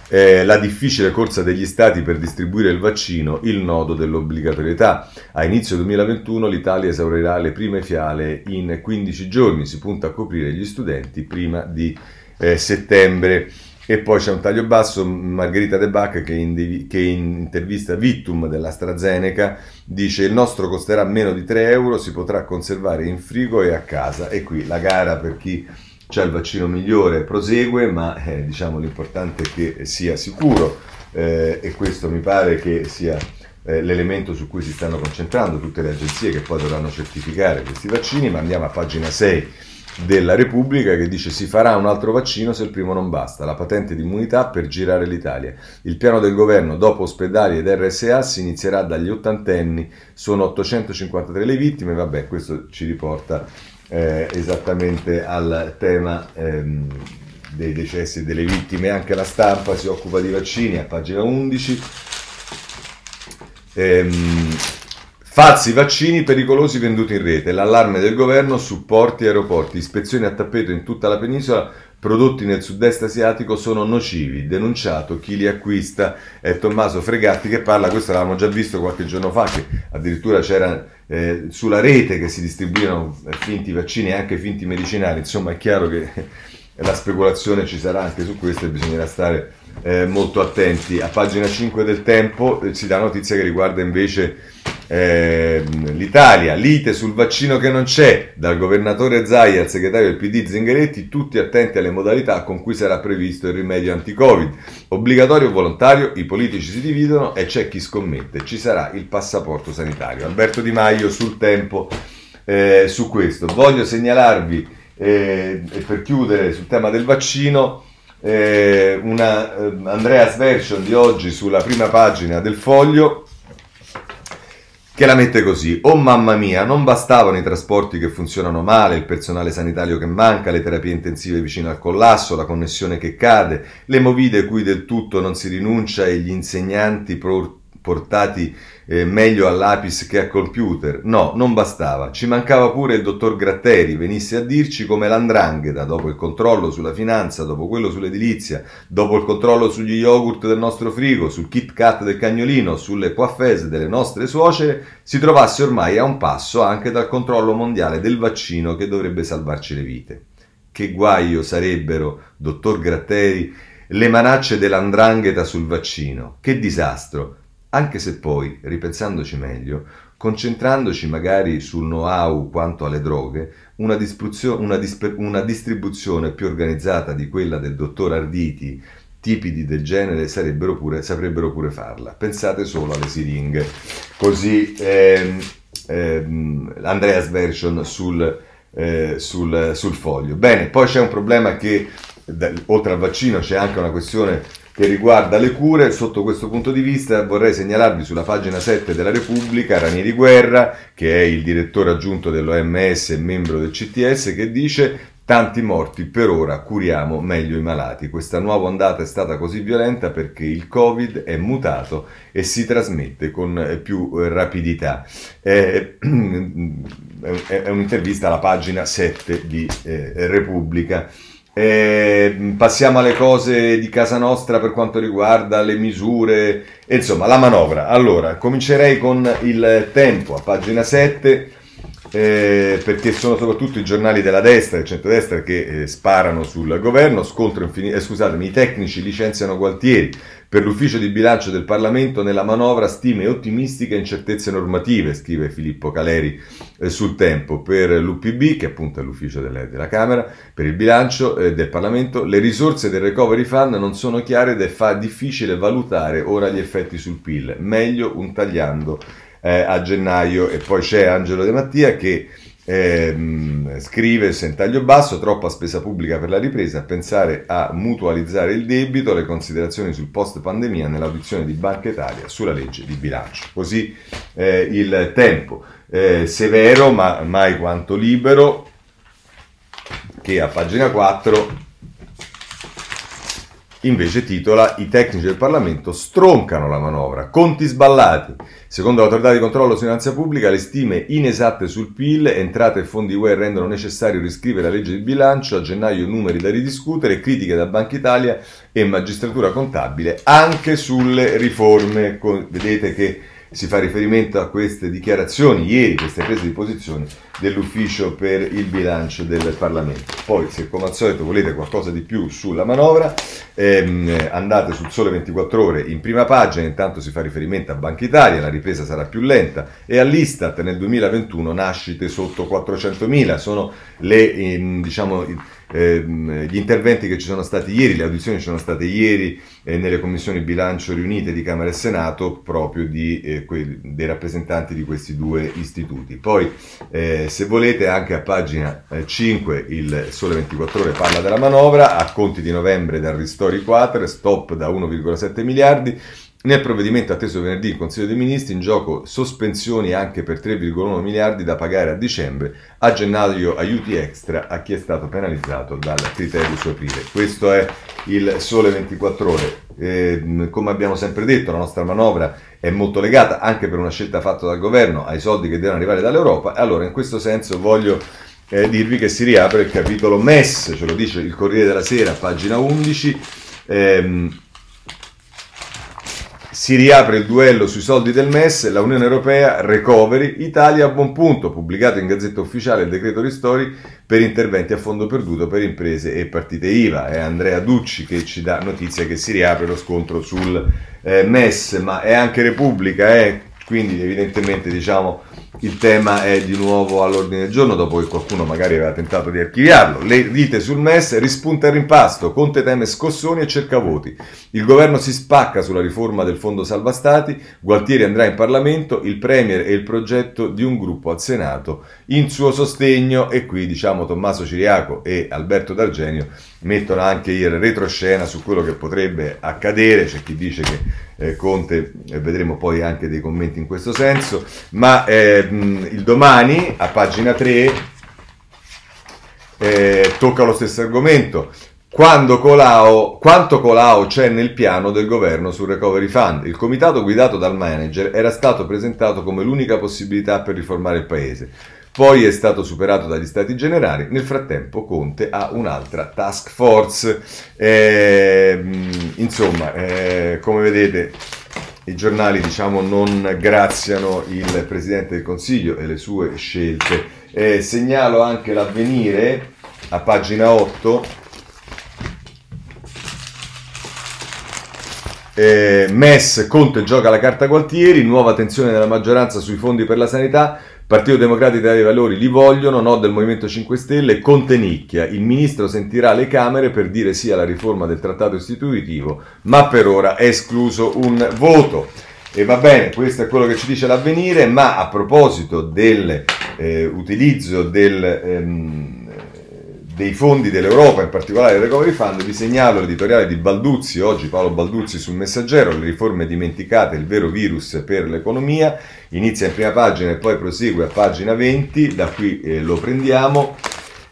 eh, la difficile corsa degli stati per distribuire il vaccino, il nodo dell'obbligatorietà. A inizio 2021 l'Italia esaurirà le prime fiale in 15 giorni, si punta a coprire gli studenti prima di eh, settembre. E poi c'è un taglio basso, Margherita De Bach che in, che in intervista Vittum dell'AstraZeneca dice il nostro costerà meno di 3 euro, si potrà conservare in frigo e a casa. E qui la gara per chi c'è il vaccino migliore prosegue, ma eh, diciamo l'importante è che sia sicuro eh, e questo mi pare che sia eh, l'elemento su cui si stanno concentrando tutte le agenzie che poi dovranno certificare questi vaccini, ma andiamo a pagina 6 della Repubblica che dice si farà un altro vaccino se il primo non basta, la patente di immunità per girare l'Italia. Il piano del governo dopo ospedali ed RSA si inizierà dagli ottantenni, sono 853 le vittime, vabbè questo ci riporta eh, esattamente al tema ehm, dei decessi e delle vittime, anche la stampa si occupa di vaccini a pagina 11. Ehm, Falsi vaccini pericolosi venduti in rete, l'allarme del governo su porti e aeroporti, ispezioni a tappeto in tutta la penisola, prodotti nel sud-est asiatico sono nocivi, denunciato chi li acquista, è Tommaso Fregatti che parla, questo l'avevamo già visto qualche giorno fa, che addirittura c'era eh, sulla rete che si distribuivano finti vaccini e anche finti medicinali, insomma è chiaro che la speculazione ci sarà anche su questo e bisognerà stare eh, molto attenti. A pagina 5 del Tempo eh, si dà notizia che riguarda invece eh, l'Italia, lite sul vaccino che non c'è, dal governatore Zaia al segretario del PD Zingaretti, tutti attenti alle modalità con cui sarà previsto il rimedio anti-Covid. Obbligatorio o volontario, i politici si dividono e c'è chi scommette, ci sarà il passaporto sanitario. Alberto Di Maio sul tempo eh, su questo. Voglio segnalarvi, eh, per chiudere sul tema del vaccino, eh, una eh, Andreas Version di oggi sulla prima pagina del foglio che la mette così, oh mamma mia, non bastavano i trasporti che funzionano male, il personale sanitario che manca, le terapie intensive vicino al collasso, la connessione che cade, le movide cui del tutto non si rinuncia e gli insegnanti portati eh, meglio all'Apis che a computer. No, non bastava. Ci mancava pure il dottor Gratteri, venisse a dirci come l'andrangheta, dopo il controllo sulla finanza, dopo quello sull'edilizia, dopo il controllo sugli yogurt del nostro frigo, sul Kit Kat del cagnolino, sulle coiffese delle nostre suocere, si trovasse ormai a un passo anche dal controllo mondiale del vaccino che dovrebbe salvarci le vite. Che guaio sarebbero, dottor Gratteri, le manacce dell'andrangheta sul vaccino. Che disastro! Anche se poi, ripensandoci meglio, concentrandoci magari sul know-how quanto alle droghe, una, una, disp- una distribuzione più organizzata di quella del dottor Arditi, tipi del genere pure, saprebbero pure farla. Pensate solo alle siringhe. Così ehm, ehm, Andreas Version sul, eh, sul, sul foglio. Bene, poi c'è un problema che, oltre al vaccino, c'è anche una questione che riguarda le cure. Sotto questo punto di vista vorrei segnalarvi sulla pagina 7 della Repubblica Ranieri Guerra, che è il direttore aggiunto dell'OMS e membro del CTS, che dice Tanti morti, per ora curiamo meglio i malati. Questa nuova ondata è stata così violenta perché il Covid è mutato e si trasmette con più rapidità. È, è un'intervista alla pagina 7 di eh, Repubblica. Eh, passiamo alle cose di casa nostra per quanto riguarda le misure, insomma la manovra. Allora, comincerei con il tempo a pagina 7. Eh, perché sono soprattutto i giornali della destra e centrodestra che eh, sparano sul governo, infinito, eh, scusatemi, i tecnici licenziano Gualtieri, per l'ufficio di bilancio del Parlamento nella manovra stime ottimistiche e incertezze normative, scrive Filippo Caleri eh, sul tempo. Per l'UPB, che appunto è l'ufficio delle, della Camera, per il bilancio eh, del Parlamento, le risorse del Recovery Fund non sono chiare ed è fa difficile valutare ora gli effetti sul PIL. Meglio un tagliando eh, a gennaio. E poi c'è Angelo De Mattia che eh, scrive Sentaglio Basso, troppa spesa pubblica per la ripresa, pensare a mutualizzare il debito, le considerazioni sul post pandemia nell'audizione di Banca Italia sulla legge di bilancio. Così eh, il tempo eh, severo ma mai quanto libero che a pagina 4 invece titola I tecnici del Parlamento stroncano la manovra, conti sballati. Secondo l'autorità di controllo su finanza pubblica, le stime inesatte sul PIL, entrate e fondi UE rendono necessario riscrivere la legge di bilancio, a gennaio numeri da ridiscutere, critiche da Banca Italia e magistratura contabile anche sulle riforme. Vedete che si fa riferimento a queste dichiarazioni ieri, queste prese di posizione dell'ufficio per il bilancio del Parlamento. Poi se come al solito volete qualcosa di più sulla manovra ehm, andate sul Sole 24 ore in prima pagina, intanto si fa riferimento a Banca Italia, la ripresa sarà più lenta e all'Istat nel 2021 nascite sotto 400.000, sono le, ehm, diciamo, ehm, gli interventi che ci sono stati ieri, le audizioni ci sono state ieri eh, nelle commissioni bilancio riunite di Camera e Senato proprio di, eh, que- dei rappresentanti di questi due istituti. Poi eh, se volete anche a pagina 5 eh, il Sole 24 ore parla della manovra, a conti di novembre dal Ristori Quater, stop da 1,7 miliardi, nel provvedimento atteso venerdì in Consiglio dei Ministri in gioco sospensioni anche per 3,1 miliardi da pagare a dicembre, a gennaio aiuti extra a chi è stato penalizzato dal criterio su aprile. Questo è il sole 24 ore. Eh, come abbiamo sempre detto, la nostra manovra è molto legata anche per una scelta fatta dal governo ai soldi che devono arrivare dall'Europa. Allora in questo senso voglio eh, dirvi che si riapre il capitolo MES, ce lo dice il Corriere della Sera, pagina 11. Ehm, si riapre il duello sui soldi del MES, la Unione Europea recovery, Italia a buon punto, pubblicato in Gazzetta Ufficiale il decreto ristori per interventi a fondo perduto per imprese e partite IVA. È Andrea Ducci che ci dà notizia che si riapre lo scontro sul eh, MES, ma è anche Repubblica, eh? quindi evidentemente diciamo il tema è di nuovo all'ordine del giorno dopo che qualcuno magari aveva tentato di archiviarlo. Le dite sul MES rispunta il rimpasto, Conte teme scossoni e cerca voti. Il governo si spacca sulla riforma del fondo salva stati, Gualtieri andrà in Parlamento, il Premier e il progetto di un gruppo al Senato in suo sostegno e qui diciamo Tommaso Ciriaco e Alberto D'Argenio mettono anche il retroscena su quello che potrebbe accadere, c'è chi dice che eh, Conte, eh, vedremo poi anche dei commenti in questo senso, ma eh, il domani a pagina 3 eh, tocca lo stesso argomento. Colao, quanto Colau c'è nel piano del governo sul recovery fund? Il comitato guidato dal manager era stato presentato come l'unica possibilità per riformare il paese poi è stato superato dagli stati generali, nel frattempo Conte ha un'altra task force. Eh, insomma, eh, come vedete, i giornali diciamo, non graziano il Presidente del Consiglio e le sue scelte. Eh, segnalo anche l'avvenire a pagina 8. Eh, MES Conte gioca la carta Gualtieri, nuova tensione della maggioranza sui fondi per la sanità. Partito Democratico dei Valori li vogliono, no del Movimento 5 Stelle, Conte nicchia. Il ministro sentirà le Camere per dire sì alla riforma del trattato istitutivo, ma per ora è escluso un voto. E va bene, questo è quello che ci dice l'avvenire, ma a proposito dell'utilizzo eh, del... Ehm, dei fondi dell'Europa, in particolare il Recovery Fund, vi segnalo l'editoriale di Balduzzi, oggi Paolo Balduzzi sul Messaggero, le riforme dimenticate, il vero virus per l'economia, inizia in prima pagina e poi prosegue a pagina 20, da qui eh, lo prendiamo.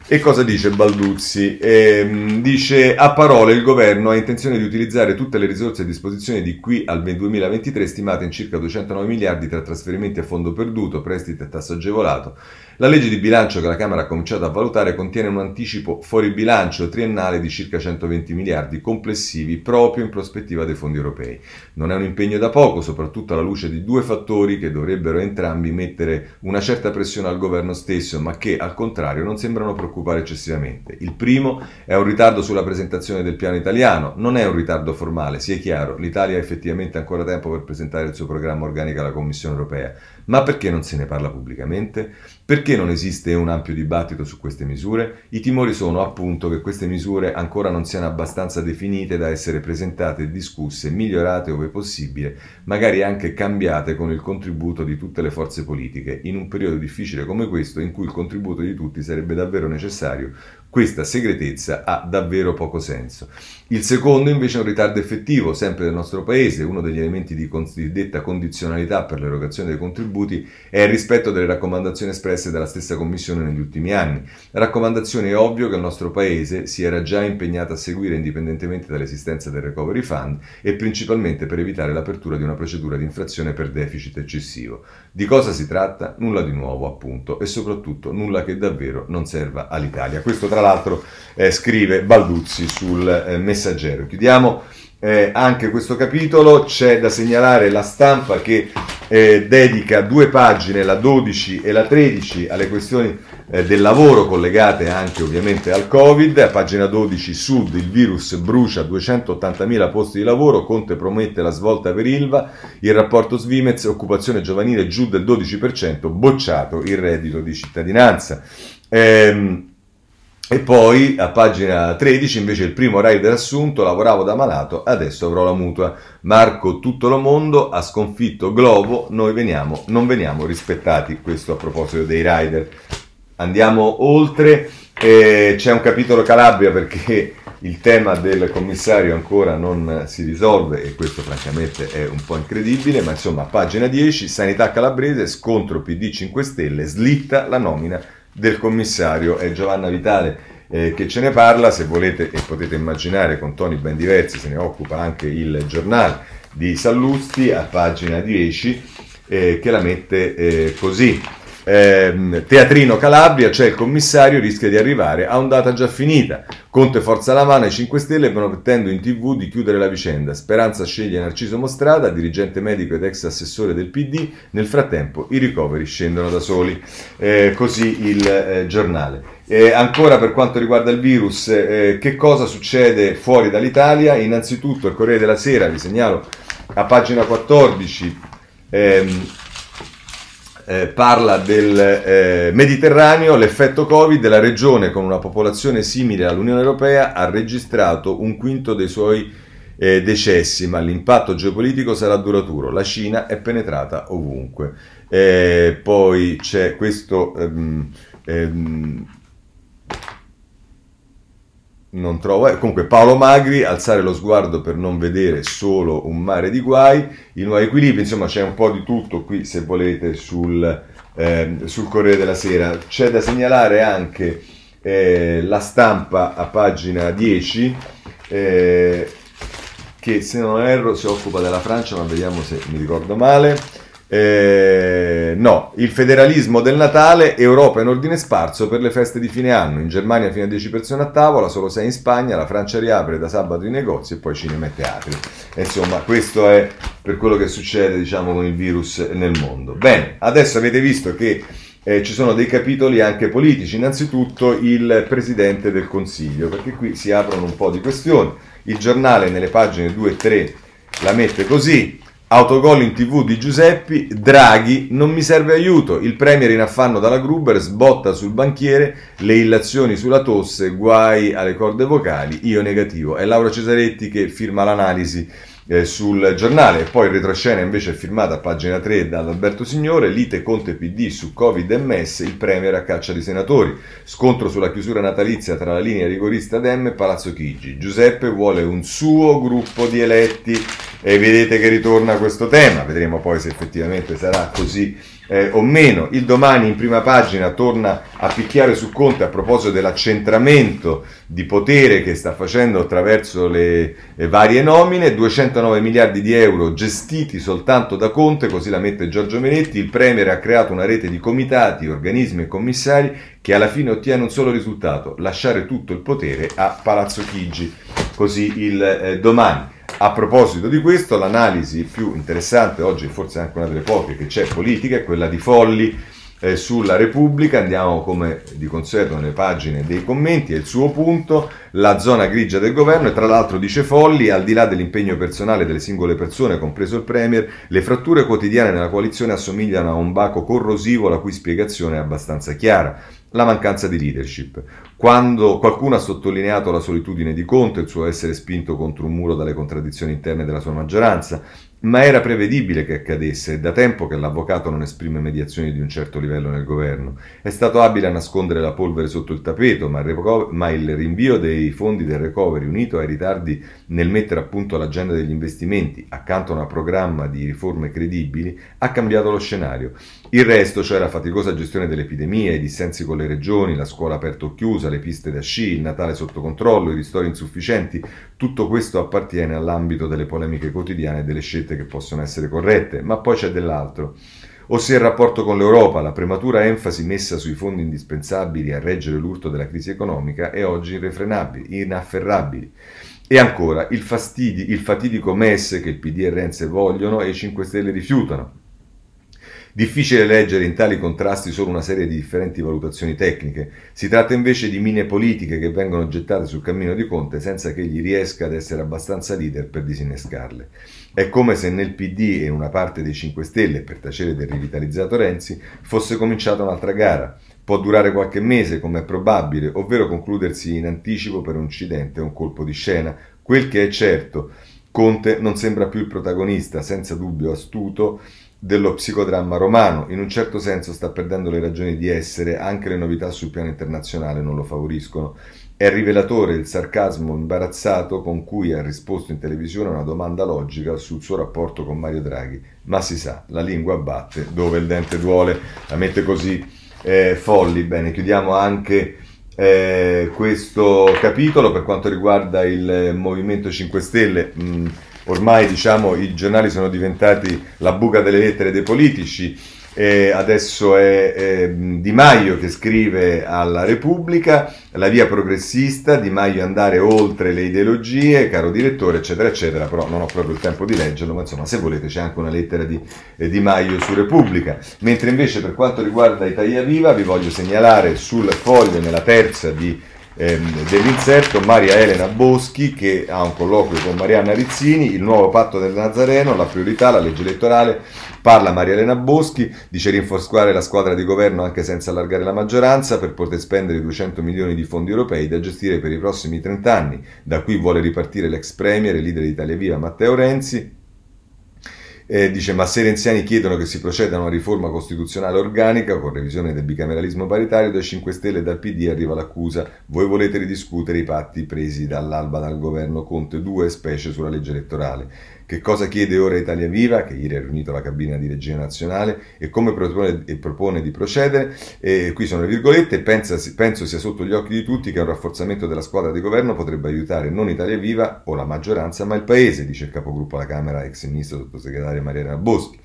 E cosa dice Balduzzi? Eh, dice a parole il governo ha intenzione di utilizzare tutte le risorse a disposizione di qui al 2023 stimate in circa 209 miliardi tra trasferimenti a fondo perduto, prestiti e tasso agevolato la legge di bilancio che la Camera ha cominciato a valutare contiene un anticipo fuori bilancio triennale di circa 120 miliardi complessivi proprio in prospettiva dei fondi europei. Non è un impegno da poco, soprattutto alla luce di due fattori che dovrebbero entrambi mettere una certa pressione al governo stesso, ma che al contrario non sembrano preoccupare eccessivamente. Il primo è un ritardo sulla presentazione del piano italiano, non è un ritardo formale, sia chiaro, l'Italia ha effettivamente ancora tempo per presentare il suo programma organico alla Commissione europea, ma perché non se ne parla pubblicamente? Perché non esiste un ampio dibattito su queste misure? I timori sono appunto che queste misure ancora non siano abbastanza definite da essere presentate discusse, migliorate ove possibile, magari anche cambiate con il contributo di tutte le forze politiche, in un periodo difficile come questo in cui il contributo di tutti sarebbe davvero necessario questa segretezza ha davvero poco senso. Il secondo invece è un ritardo effettivo, sempre del nostro Paese, uno degli elementi di cosiddetta condizionalità per l'erogazione dei contributi è il rispetto delle raccomandazioni espresse dalla stessa Commissione negli ultimi anni. Raccomandazione è ovvio che il nostro Paese si era già impegnato a seguire indipendentemente dall'esistenza del Recovery Fund e principalmente per evitare l'apertura di una procedura di infrazione per deficit eccessivo. Di cosa si tratta? Nulla di nuovo, appunto, e soprattutto nulla che davvero non serva all'Italia. Questo tra l'altro eh, scrive Balduzzi sul eh, messaggero. Chiudiamo eh, anche questo capitolo. C'è da segnalare la stampa che eh, dedica due pagine, la 12 e la 13, alle questioni eh, del lavoro collegate anche ovviamente al Covid. A pagina 12 Sud il virus brucia 280.000 posti di lavoro, Conte promette la svolta per Ilva, il rapporto Svimez, occupazione giovanile giù del 12%, bocciato il reddito di cittadinanza. Ehm, e poi a pagina 13 invece il primo rider assunto, lavoravo da malato, adesso avrò la mutua. Marco tutto lo mondo ha sconfitto Globo, noi veniamo, non veniamo rispettati. Questo a proposito dei rider. Andiamo oltre, eh, c'è un capitolo Calabria perché il tema del commissario ancora non si risolve e questo francamente è un po' incredibile, ma insomma a pagina 10, Sanità Calabrese, scontro PD 5 Stelle, slitta la nomina del commissario. È Giovanna Vitale eh, che ce ne parla, se volete e potete immaginare con toni ben diversi, se ne occupa anche il giornale di Sallusti a pagina 10 eh, che la mette eh, così. Eh, Teatrino Calabria, c'è il commissario, rischia di arrivare a ondata già finita. Conte forza la mano ai 5 Stelle promettendo in tv di chiudere la vicenda. Speranza sceglie Narciso Mostrada, dirigente medico ed ex assessore del PD. Nel frattempo i ricoveri scendono da soli. Eh, così il eh, giornale. Eh, ancora per quanto riguarda il virus, eh, che cosa succede fuori dall'Italia? Innanzitutto il Corriere della Sera, vi segnalo a pagina 14. Ehm, eh, parla del eh, Mediterraneo, l'effetto Covid, la regione con una popolazione simile all'Unione Europea ha registrato un quinto dei suoi eh, decessi, ma l'impatto geopolitico sarà duraturo. La Cina è penetrata ovunque. Eh, poi c'è questo... Ehm, ehm, non trovo, eh, comunque Paolo Magri, alzare lo sguardo per non vedere solo un mare di guai, il nuovo equilibrio, insomma c'è un po' di tutto qui se volete sul, eh, sul Corriere della Sera. C'è da segnalare anche eh, la stampa a pagina 10, eh, che se non erro si occupa della Francia, ma vediamo se mi ricordo male. Eh, no, il federalismo del Natale, Europa in ordine sparso per le feste di fine anno. In Germania fino a 10 persone a tavola, solo 6 in Spagna, la Francia riapre da sabato i negozi e poi cinema e teatri. insomma, questo è per quello che succede diciamo, con il virus nel mondo. Bene, adesso avete visto che eh, ci sono dei capitoli anche politici. Innanzitutto il Presidente del Consiglio, perché qui si aprono un po' di questioni. Il giornale nelle pagine 2 e 3 la mette così. Autogol in tv di Giuseppi, Draghi, non mi serve aiuto, il premier in affanno dalla Gruber sbotta sul banchiere, le illazioni sulla tosse, guai alle corde vocali, io negativo. È Laura Cesaretti che firma l'analisi eh, sul giornale. Poi retroscena invece è firmata a pagina 3 dall'Alberto Signore, lite Conte PD su Covid e MES, il Premier a caccia di senatori, scontro sulla chiusura natalizia tra la linea rigorista Dem e Palazzo Chigi. Giuseppe vuole un suo gruppo di eletti e vedete che ritorna questo tema, vedremo poi se effettivamente sarà così eh, o meno. Il domani in prima pagina torna a picchiare su Conte a proposito dell'accentramento di potere che sta facendo attraverso le eh, varie nomine, 209 miliardi di euro gestiti soltanto da Conte, così la mette Giorgio Menetti, il Premier ha creato una rete di comitati, organismi e commissari che alla fine ottiene un solo risultato, lasciare tutto il potere a Palazzo Chigi, così il eh, domani. A proposito di questo, l'analisi più interessante, oggi forse anche una delle poche che c'è politica, è quella di Folli eh, sulla Repubblica. Andiamo come di consueto nelle pagine dei commenti, è il suo punto, la zona grigia del governo e tra l'altro dice Folli, al di là dell'impegno personale delle singole persone, compreso il Premier, le fratture quotidiane nella coalizione assomigliano a un baco corrosivo la cui spiegazione è abbastanza chiara la mancanza di leadership. Quando qualcuno ha sottolineato la solitudine di Conte, il suo essere spinto contro un muro dalle contraddizioni interne della sua maggioranza, ma era prevedibile che accadesse, è da tempo che l'avvocato non esprime mediazioni di un certo livello nel governo. È stato abile a nascondere la polvere sotto il tappeto, ma il, rinvio dei fondi del recovery, unito ai ritardi nel mettere a punto l'agenda degli investimenti, accanto a un programma di riforme credibili, ha cambiato lo scenario. Il resto, cioè la faticosa gestione dell'epidemia, i dissensi con le regioni, la scuola aperta o chiusa, le piste da sci, il Natale sotto controllo, i ristori insufficienti, tutto questo appartiene all'ambito delle polemiche quotidiane e delle scelte che possono essere corrette, ma poi c'è dell'altro. Ossia il rapporto con l'Europa, la prematura enfasi messa sui fondi indispensabili a reggere l'urto della crisi economica è oggi irrefrenabile, inafferrabili. E ancora, il, fastidi, il fatidico MES che il PD e Renzi vogliono e i 5 Stelle rifiutano. Difficile leggere in tali contrasti solo una serie di differenti valutazioni tecniche. Si tratta invece di mine politiche che vengono gettate sul cammino di Conte senza che egli riesca ad essere abbastanza leader per disinnescarle. È come se nel PD e in una parte dei 5 Stelle, per tacere del rivitalizzato Renzi, fosse cominciata un'altra gara. Può durare qualche mese, come è probabile, ovvero concludersi in anticipo per un incidente o un colpo di scena. Quel che è certo, Conte non sembra più il protagonista, senza dubbio astuto, dello psicodramma romano. In un certo senso sta perdendo le ragioni di essere, anche le novità sul piano internazionale non lo favoriscono. È rivelatore il sarcasmo imbarazzato con cui ha risposto in televisione a una domanda logica sul suo rapporto con Mario Draghi. Ma si sa, la lingua batte dove il dente duole, la mette così eh, folli. Bene, chiudiamo anche eh, questo capitolo per quanto riguarda il Movimento 5 Stelle. Mh, mm, ormai diciamo, i giornali sono diventati la buca delle lettere dei politici. E adesso è, è, Di Maio che scrive alla Repubblica, la via progressista, Di Maio andare oltre le ideologie, caro direttore, eccetera, eccetera, però non ho proprio il tempo di leggerlo, ma insomma se volete c'è anche una lettera di eh, Di Maio su Repubblica. Mentre invece per quanto riguarda Italia Viva vi voglio segnalare sul foglio nella terza di ehm, dell'inserto Maria Elena Boschi che ha un colloquio con Marianna Rizzini, il nuovo patto del Nazareno, la priorità, la legge elettorale, parla Maria Elena Boschi, dice rinforzare la squadra di governo anche senza allargare la maggioranza per poter spendere 200 milioni di fondi europei da gestire per i prossimi 30 anni, da qui vuole ripartire l'ex premier e leader di Italia Viva Matteo Renzi, eh, dice, ma se i renziani chiedono che si proceda a una riforma costituzionale organica con revisione del bicameralismo paritario, dai 5 Stelle e dal PD arriva l'accusa. Voi volete ridiscutere i patti presi dall'alba dal governo Conte 2, specie sulla legge elettorale. Che cosa chiede ora Italia Viva, che ieri ha riunito la cabina di regia nazionale, e come propone, e propone di procedere? E qui sono le virgolette, pensa, penso sia sotto gli occhi di tutti che un rafforzamento della squadra di governo potrebbe aiutare non Italia Viva o la maggioranza, ma il Paese, dice il capogruppo alla Camera, ex ministro sottosegretario Mariana Boschi.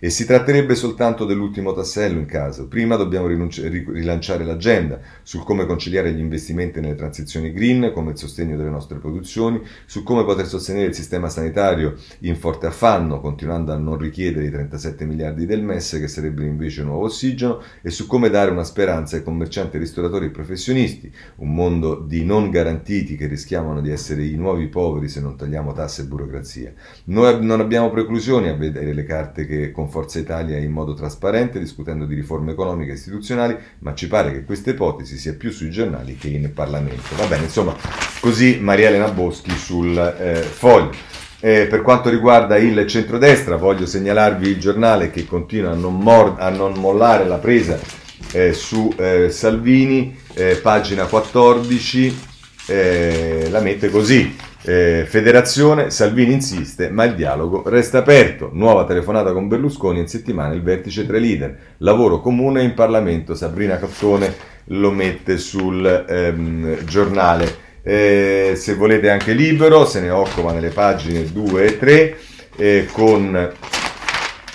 E si tratterebbe soltanto dell'ultimo tassello in caso. Prima dobbiamo rilanciare l'agenda sul come conciliare gli investimenti nelle transizioni green, come il sostegno delle nostre produzioni, su come poter sostenere il sistema sanitario in forte affanno, continuando a non richiedere i 37 miliardi del MES, che sarebbero invece nuovo ossigeno, e su come dare una speranza ai commercianti, ristoratori e professionisti, un mondo di non garantiti che rischiamo di essere i nuovi poveri se non tagliamo tasse e burocrazia. Noi non abbiamo preclusioni a vedere le carte che con Forza Italia in modo trasparente, discutendo di riforme economiche e istituzionali, ma ci pare che questa ipotesi sia più sui giornali che in Parlamento. Va bene, insomma, così Maria Elena Boschi sul eh, foglio. Eh, per quanto riguarda il centrodestra, voglio segnalarvi il giornale che continua a non, mor- a non mollare la presa eh, su eh, Salvini, eh, pagina 14, eh, la mette così. Eh, federazione, Salvini insiste, ma il dialogo resta aperto. Nuova telefonata con Berlusconi in settimana il vertice tra leader. Lavoro comune in Parlamento. Sabrina Cattone lo mette sul ehm, giornale. Eh, se volete anche libero, se ne occupa nelle pagine 2 e 3 eh, con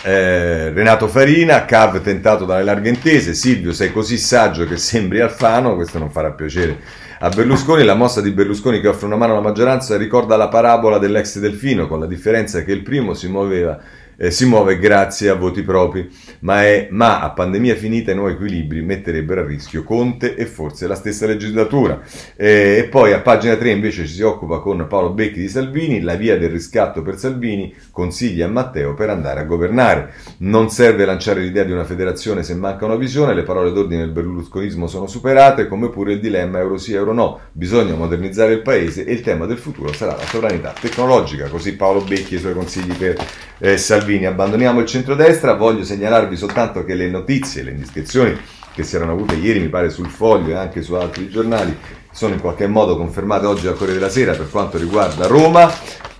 eh, Renato Farina, Cav tentato dalle larghe intese, Silvio sei così saggio che sembri Alfano, questo non farà piacere a Berlusconi, la mossa di Berlusconi che offre una mano alla maggioranza ricorda la parabola dell'ex Delfino, con la differenza che il primo si muoveva eh, si muove grazie a voti propri, ma, è, ma, a pandemia finita i nuovi equilibri metterebbero a rischio Conte e forse la stessa legislatura. Eh, e poi a pagina 3 invece ci si occupa con Paolo Becchi di Salvini, la via del riscatto per Salvini consiglia a Matteo per andare a governare. Non serve lanciare l'idea di una federazione se manca una visione, le parole d'ordine del berlusconismo sono superate, come pure il dilemma euro sì, euro no. Bisogna modernizzare il paese e il tema del futuro sarà la sovranità tecnologica. Così Paolo Becchi e i suoi consigli per eh, Salvini. Abbandoniamo il centrodestra, voglio segnalarvi soltanto che le notizie, le indiscrezioni che si erano avute ieri, mi pare, sul foglio e anche su altri giornali, sono in qualche modo confermate oggi al Corriere della Sera per quanto riguarda Roma.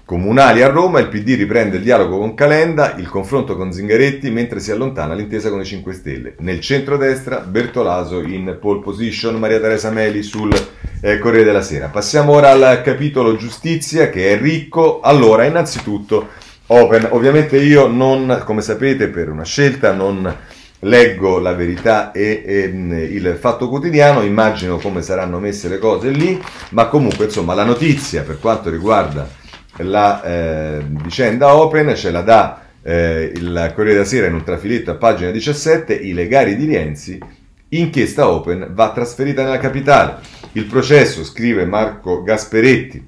Comunali a Roma, il PD riprende il dialogo con Calenda, il confronto con Zingaretti mentre si allontana l'intesa con i 5 Stelle. Nel centrodestra Bertolaso in pole position, Maria Teresa Meli sul eh, Corriere della Sera. Passiamo ora al capitolo giustizia che è ricco. Allora, innanzitutto Open. Ovviamente io non, come sapete, per una scelta non leggo la verità e, e, il fatto quotidiano, immagino come saranno messe le cose lì, ma comunque insomma la notizia per quanto riguarda la eh, vicenda Open ce la dà eh, il Corriere della Sera in un trafiletto a pagina 17, i legali di Rienzi, inchiesta Open va trasferita nella capitale. Il processo, scrive Marco Gasperetti,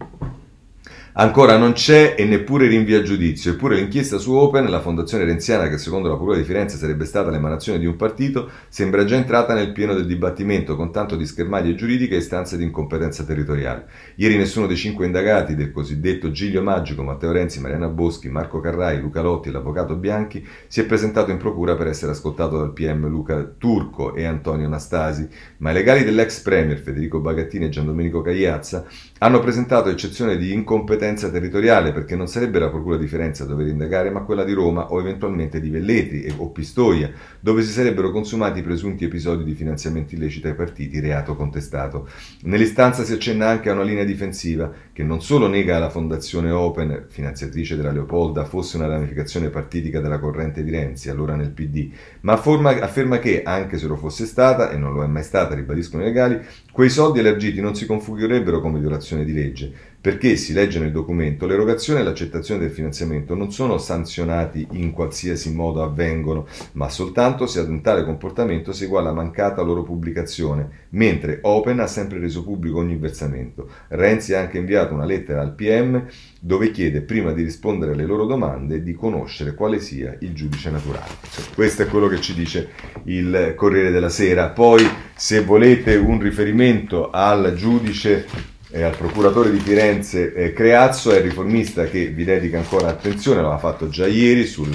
Ancora non c'è e neppure rinvio a giudizio, eppure l'inchiesta su Open, la fondazione renziana che secondo la Procura di Firenze sarebbe stata l'emanazione di un partito, sembra già entrata nel pieno del dibattimento con tanto di schermaglie giuridiche e istanze di incompetenza territoriale. Ieri nessuno dei cinque indagati del cosiddetto Giglio Magico, Matteo Renzi, Mariana Boschi, Marco Carrai, Luca Lotti e l'avvocato Bianchi si è presentato in procura per essere ascoltato dal PM Luca Turco e Antonio Nastasi, ma i legali dell'ex premier Federico Bagattini e Gian Domenico Cagliazza hanno presentato eccezione di incompetenza territoriale perché non sarebbe la Procura di Firenze a dover indagare, ma quella di Roma o eventualmente di Velletri o Pistoia, dove si sarebbero consumati presunti episodi di finanziamento illecito ai partiti, reato contestato. Nell'istanza si accenna anche a una linea difensiva che non solo nega la Fondazione Open, finanziatrice della Leopolda, fosse una ramificazione partitica della corrente di Renzi, allora nel PD, ma afferma, afferma che, anche se lo fosse stata, e non lo è mai stata, ribadiscono i legali, quei soldi elargiti non si configurerebbero come violazione di legge, perché si legge nel documento l'erogazione e l'accettazione del finanziamento non sono sanzionati in qualsiasi modo avvengono, ma soltanto se ad un tale comportamento segua la mancata loro pubblicazione, mentre Open ha sempre reso pubblico ogni versamento. Renzi ha anche inviato una lettera al PM dove chiede prima di rispondere alle loro domande di conoscere quale sia il giudice naturale. Questo è quello che ci dice il Corriere della Sera. Poi se volete un riferimento al giudice e al procuratore di Firenze eh, Creazzo, è il riformista che vi dedica ancora attenzione, l'ha fatto già ieri sul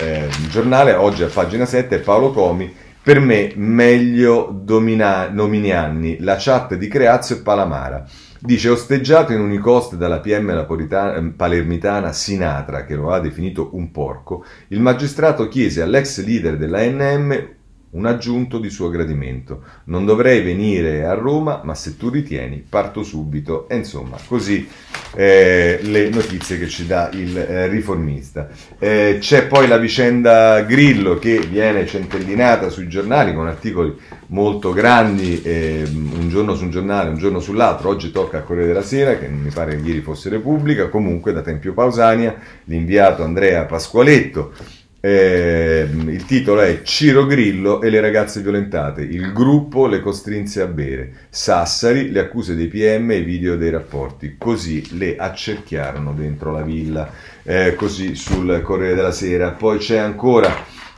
eh, giornale, oggi a pagina 7 Paolo Comi, per me meglio domina- Nominianni, la chat di Creazzo e Palamara. Dice osteggiato in Unicost dalla PM palermitana Sinatra, che lo ha definito un porco, il magistrato chiese all'ex leader della NM un aggiunto di suo gradimento. Non dovrei venire a Roma, ma se tu ritieni, parto subito. E insomma, così eh, le notizie che ci dà il eh, riformista. Eh, c'è poi la vicenda Grillo che viene centellinata sui giornali con articoli molto grandi, ehm, un giorno su un giornale, un giorno sull'altro. Oggi tocca a Corriere della Sera, che mi pare ieri fosse Repubblica, comunque da Tempio Pausania, l'inviato Andrea Pasqualetto eh, il titolo è Ciro Grillo e le ragazze violentate. Il gruppo le costrinse a bere. Sassari, le accuse dei PM e i video dei rapporti. Così le accerchiarono dentro la villa. Eh, così sul Corriere della Sera. Poi c'è ancora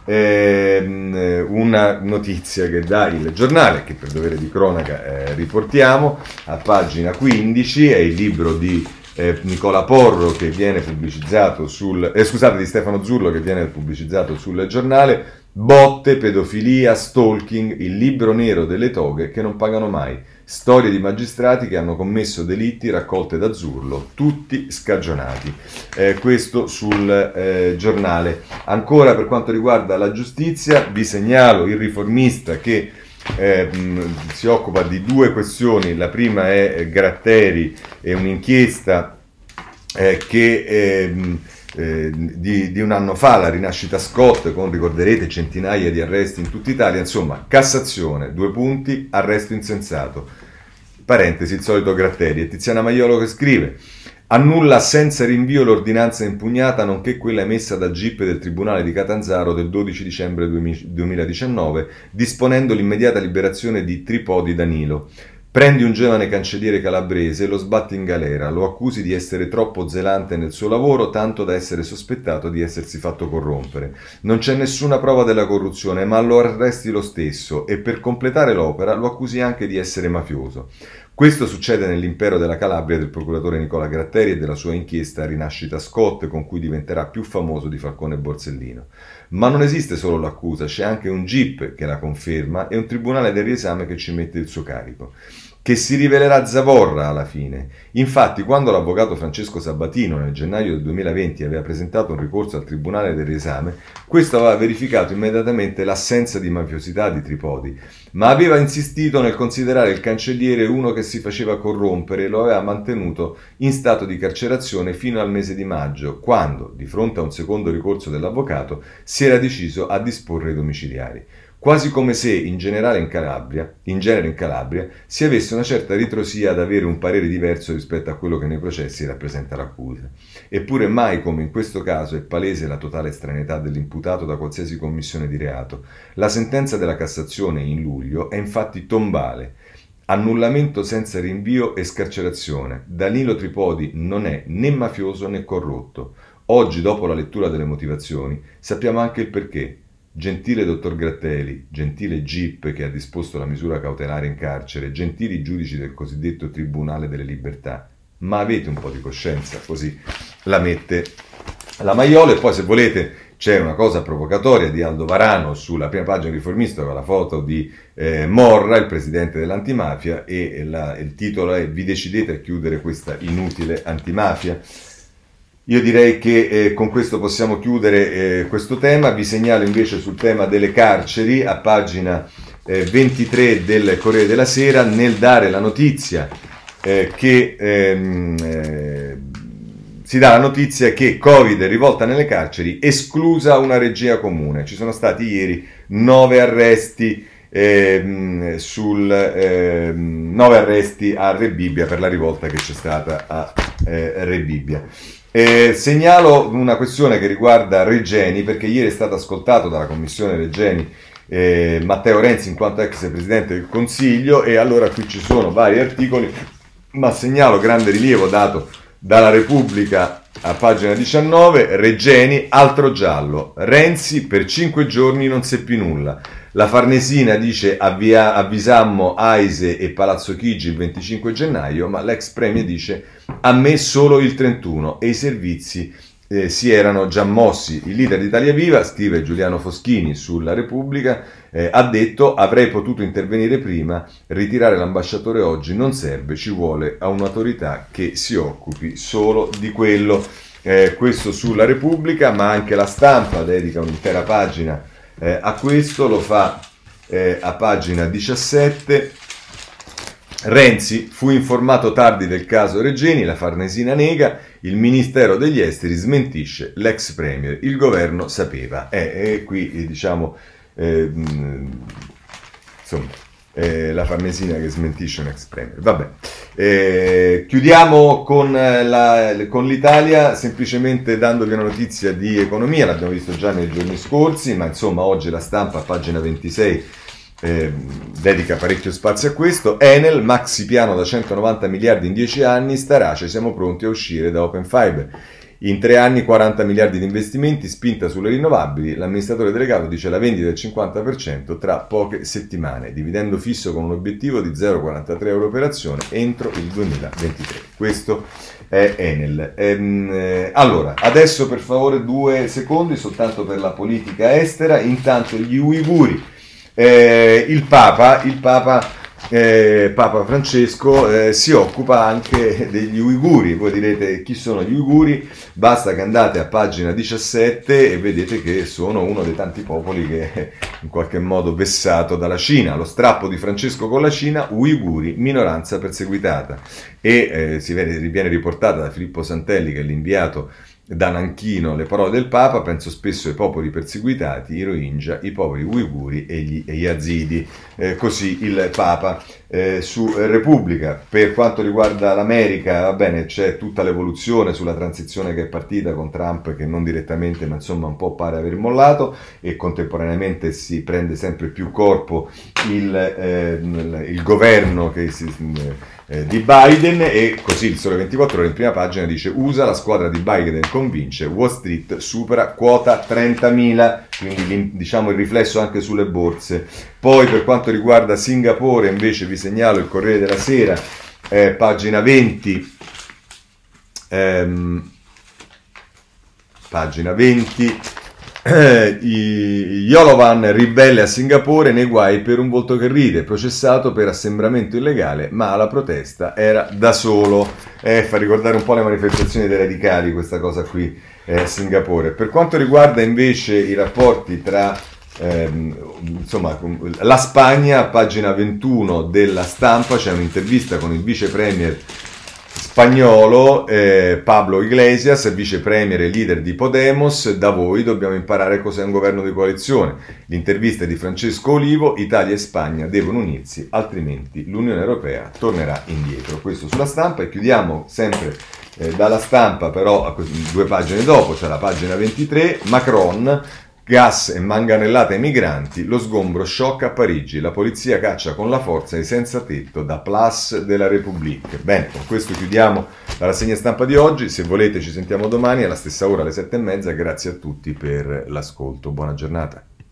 eh, una notizia che dà il giornale, che per dovere di cronaca eh, riportiamo, a pagina 15, è il libro di eh, Nicola Porro che viene pubblicizzato sul eh, scusate di Stefano Zurlo che viene pubblicizzato sul giornale Botte, pedofilia, stalking, il libro nero delle toghe che non pagano mai. Storie di magistrati che hanno commesso delitti raccolte da Zurlo, tutti scagionati. Eh, questo sul eh, giornale. Ancora per quanto riguarda la giustizia, vi segnalo il riformista che eh, si occupa di due questioni. La prima è eh, Gratteri, è un'inchiesta eh, che ehm, eh, di, di, un anno fa, la rinascita Scott, con ricorderete centinaia di arresti in tutta Italia. Insomma, Cassazione, due punti, arresto insensato. Parentesi, il solito Gratteri. E Tiziana Maiolo che scrive. Annulla senza rinvio l'ordinanza impugnata nonché quella emessa da GIP del Tribunale di Catanzaro del 12 dicembre 2019, disponendo l'immediata liberazione di Tripodi Danilo. Prendi un giovane cancelliere calabrese e lo sbatti in galera, lo accusi di essere troppo zelante nel suo lavoro, tanto da essere sospettato di essersi fatto corrompere. Non c'è nessuna prova della corruzione, ma lo arresti lo stesso e per completare l'opera lo accusi anche di essere mafioso. Questo succede nell'impero della Calabria del procuratore Nicola Gratteri e della sua inchiesta Rinascita Scott, con cui diventerà più famoso di Falcone Borsellino. Ma non esiste solo l'accusa, c'è anche un GIP che la conferma e un tribunale del riesame che ci mette il suo carico. Che si rivelerà zavorra alla fine. Infatti, quando l'avvocato Francesco Sabatino nel gennaio del 2020 aveva presentato un ricorso al Tribunale del riesame, questo aveva verificato immediatamente l'assenza di mafiosità di Tripodi, ma aveva insistito nel considerare il cancelliere uno che si faceva corrompere e lo aveva mantenuto in stato di carcerazione fino al mese di maggio, quando, di fronte a un secondo ricorso dell'avvocato, si era deciso a disporre i domiciliari quasi come se in generale in Calabria, in genere in Calabria, si avesse una certa ritrosia ad avere un parere diverso rispetto a quello che nei processi rappresenta l'accusa. Eppure mai come in questo caso è palese la totale estraneità dell'imputato da qualsiasi commissione di reato. La sentenza della Cassazione in luglio è infatti tombale. Annullamento senza rinvio e scarcerazione. Danilo Tripodi non è né mafioso né corrotto. Oggi, dopo la lettura delle motivazioni, sappiamo anche il perché. Gentile dottor Gratteli, gentile GIP che ha disposto la misura cautelare in carcere, gentili giudici del cosiddetto Tribunale delle Libertà, ma avete un po' di coscienza, così la mette la Maiola e poi se volete c'è una cosa provocatoria di Aldo Varano sulla prima pagina riformista con la foto di eh, Morra, il presidente dell'antimafia, e la, il titolo è Vi decidete a chiudere questa inutile antimafia. Io direi che eh, con questo possiamo chiudere eh, questo tema, vi segnalo invece sul tema delle carceri a pagina eh, 23 del Corriere della Sera nel dare la notizia eh, che ehm, eh, si dà la notizia che Covid rivolta nelle carceri, esclusa una regia comune. Ci sono stati ieri nove arresti. Ehm, sul ehm, nove arresti a Rebibbia per la rivolta che c'è stata a eh, Rebibbia. Eh, segnalo una questione che riguarda Regeni, perché ieri è stato ascoltato dalla commissione Regeni eh, Matteo Renzi in quanto ex presidente del Consiglio e allora qui ci sono vari articoli, ma segnalo grande rilievo dato dalla Repubblica a pagina 19, Regeni, altro giallo, Renzi per cinque giorni non seppi nulla. La Farnesina dice avvia, avvisammo Aise e Palazzo Chigi il 25 gennaio, ma l'ex premier dice a me solo il 31 e i servizi eh, si erano già mossi. Il leader di Italia Viva, scrive Giuliano Foschini sulla Repubblica, eh, ha detto avrei potuto intervenire prima, ritirare l'ambasciatore oggi non serve, ci vuole a un'autorità che si occupi solo di quello. Eh, questo sulla Repubblica, ma anche la stampa dedica un'intera pagina eh, a questo, lo fa eh, a pagina 17. Renzi fu informato tardi del caso Regeni, la Farnesina nega, il Ministero degli Esteri smentisce l'ex Premier, il governo sapeva. Eh, e qui diciamo, eh, insomma, eh, la Farnesina che smentisce un ex Premier. Vabbè. Eh, chiudiamo con, la, con, l'Italia semplicemente dandovi una notizia di economia, l'abbiamo visto già nei giorni scorsi, ma insomma oggi la stampa a pagina 26 eh, dedica parecchio spazio a questo. Enel, maxi piano da 190 miliardi in 10 anni, Starace, siamo pronti a uscire da Open Fiber. In tre anni 40 miliardi di investimenti, spinta sulle rinnovabili, l'amministratore delegato dice la vendita del 50% tra poche settimane, dividendo fisso con un obiettivo di 0,43 euro per azione entro il 2023. Questo è Enel. Ehm, eh, allora, adesso per favore due secondi soltanto per la politica estera, intanto gli uiguri. Eh, il Papa, il Papa eh, Papa Francesco eh, si occupa anche degli uiguri. Voi direte chi sono gli uiguri? Basta che andate a pagina 17 e vedete che sono uno dei tanti popoli che è in qualche modo vessato dalla Cina. Lo strappo di Francesco con la Cina, uiguri, minoranza perseguitata. E eh, si viene, viene riportata da Filippo Santelli, che è l'inviato da Nanchino le parole del Papa, penso spesso ai popoli perseguitati, i Rohingya, i poveri uiguri e gli Yazidi. Eh, così il Papa eh, su Repubblica. Per quanto riguarda l'America, va bene, c'è tutta l'evoluzione sulla transizione che è partita con Trump che non direttamente, ma insomma un po' pare aver mollato e contemporaneamente si prende sempre più corpo il, eh, il governo che si eh, di Biden e così il Sole 24 ore in prima pagina dice USA la squadra di Biden convince Wall Street supera quota 30.000 quindi diciamo il riflesso anche sulle borse. Poi per quanto riguarda Singapore invece vi segnalo il Corriere della Sera eh, pagina 20 ehm, pagina 20 eh, Yolovan ribelle a Singapore nei guai per un volto che ride, processato per assembramento illegale, ma la protesta era da solo. Eh, fa ricordare un po' le manifestazioni dei radicali questa cosa qui eh, a Singapore. Per quanto riguarda invece i rapporti tra ehm, insomma, la Spagna, pagina 21 della stampa, c'è un'intervista con il vice premier spagnolo eh, Pablo Iglesias, vice premier e leader di Podemos, da voi dobbiamo imparare cos'è un governo di coalizione. L'intervista di Francesco Olivo, Italia e Spagna devono unirsi, altrimenti l'Unione Europea tornerà indietro. Questo sulla stampa e chiudiamo sempre eh, dalla stampa, però due pagine dopo, c'è la pagina 23, Macron Gas e manganellate ai migranti, lo sgombro sciocca a Parigi, la polizia caccia con la forza i senza tetto da Place della République. Bene, con questo chiudiamo la rassegna stampa di oggi, se volete ci sentiamo domani alla stessa ora alle sette e mezza, grazie a tutti per l'ascolto, buona giornata.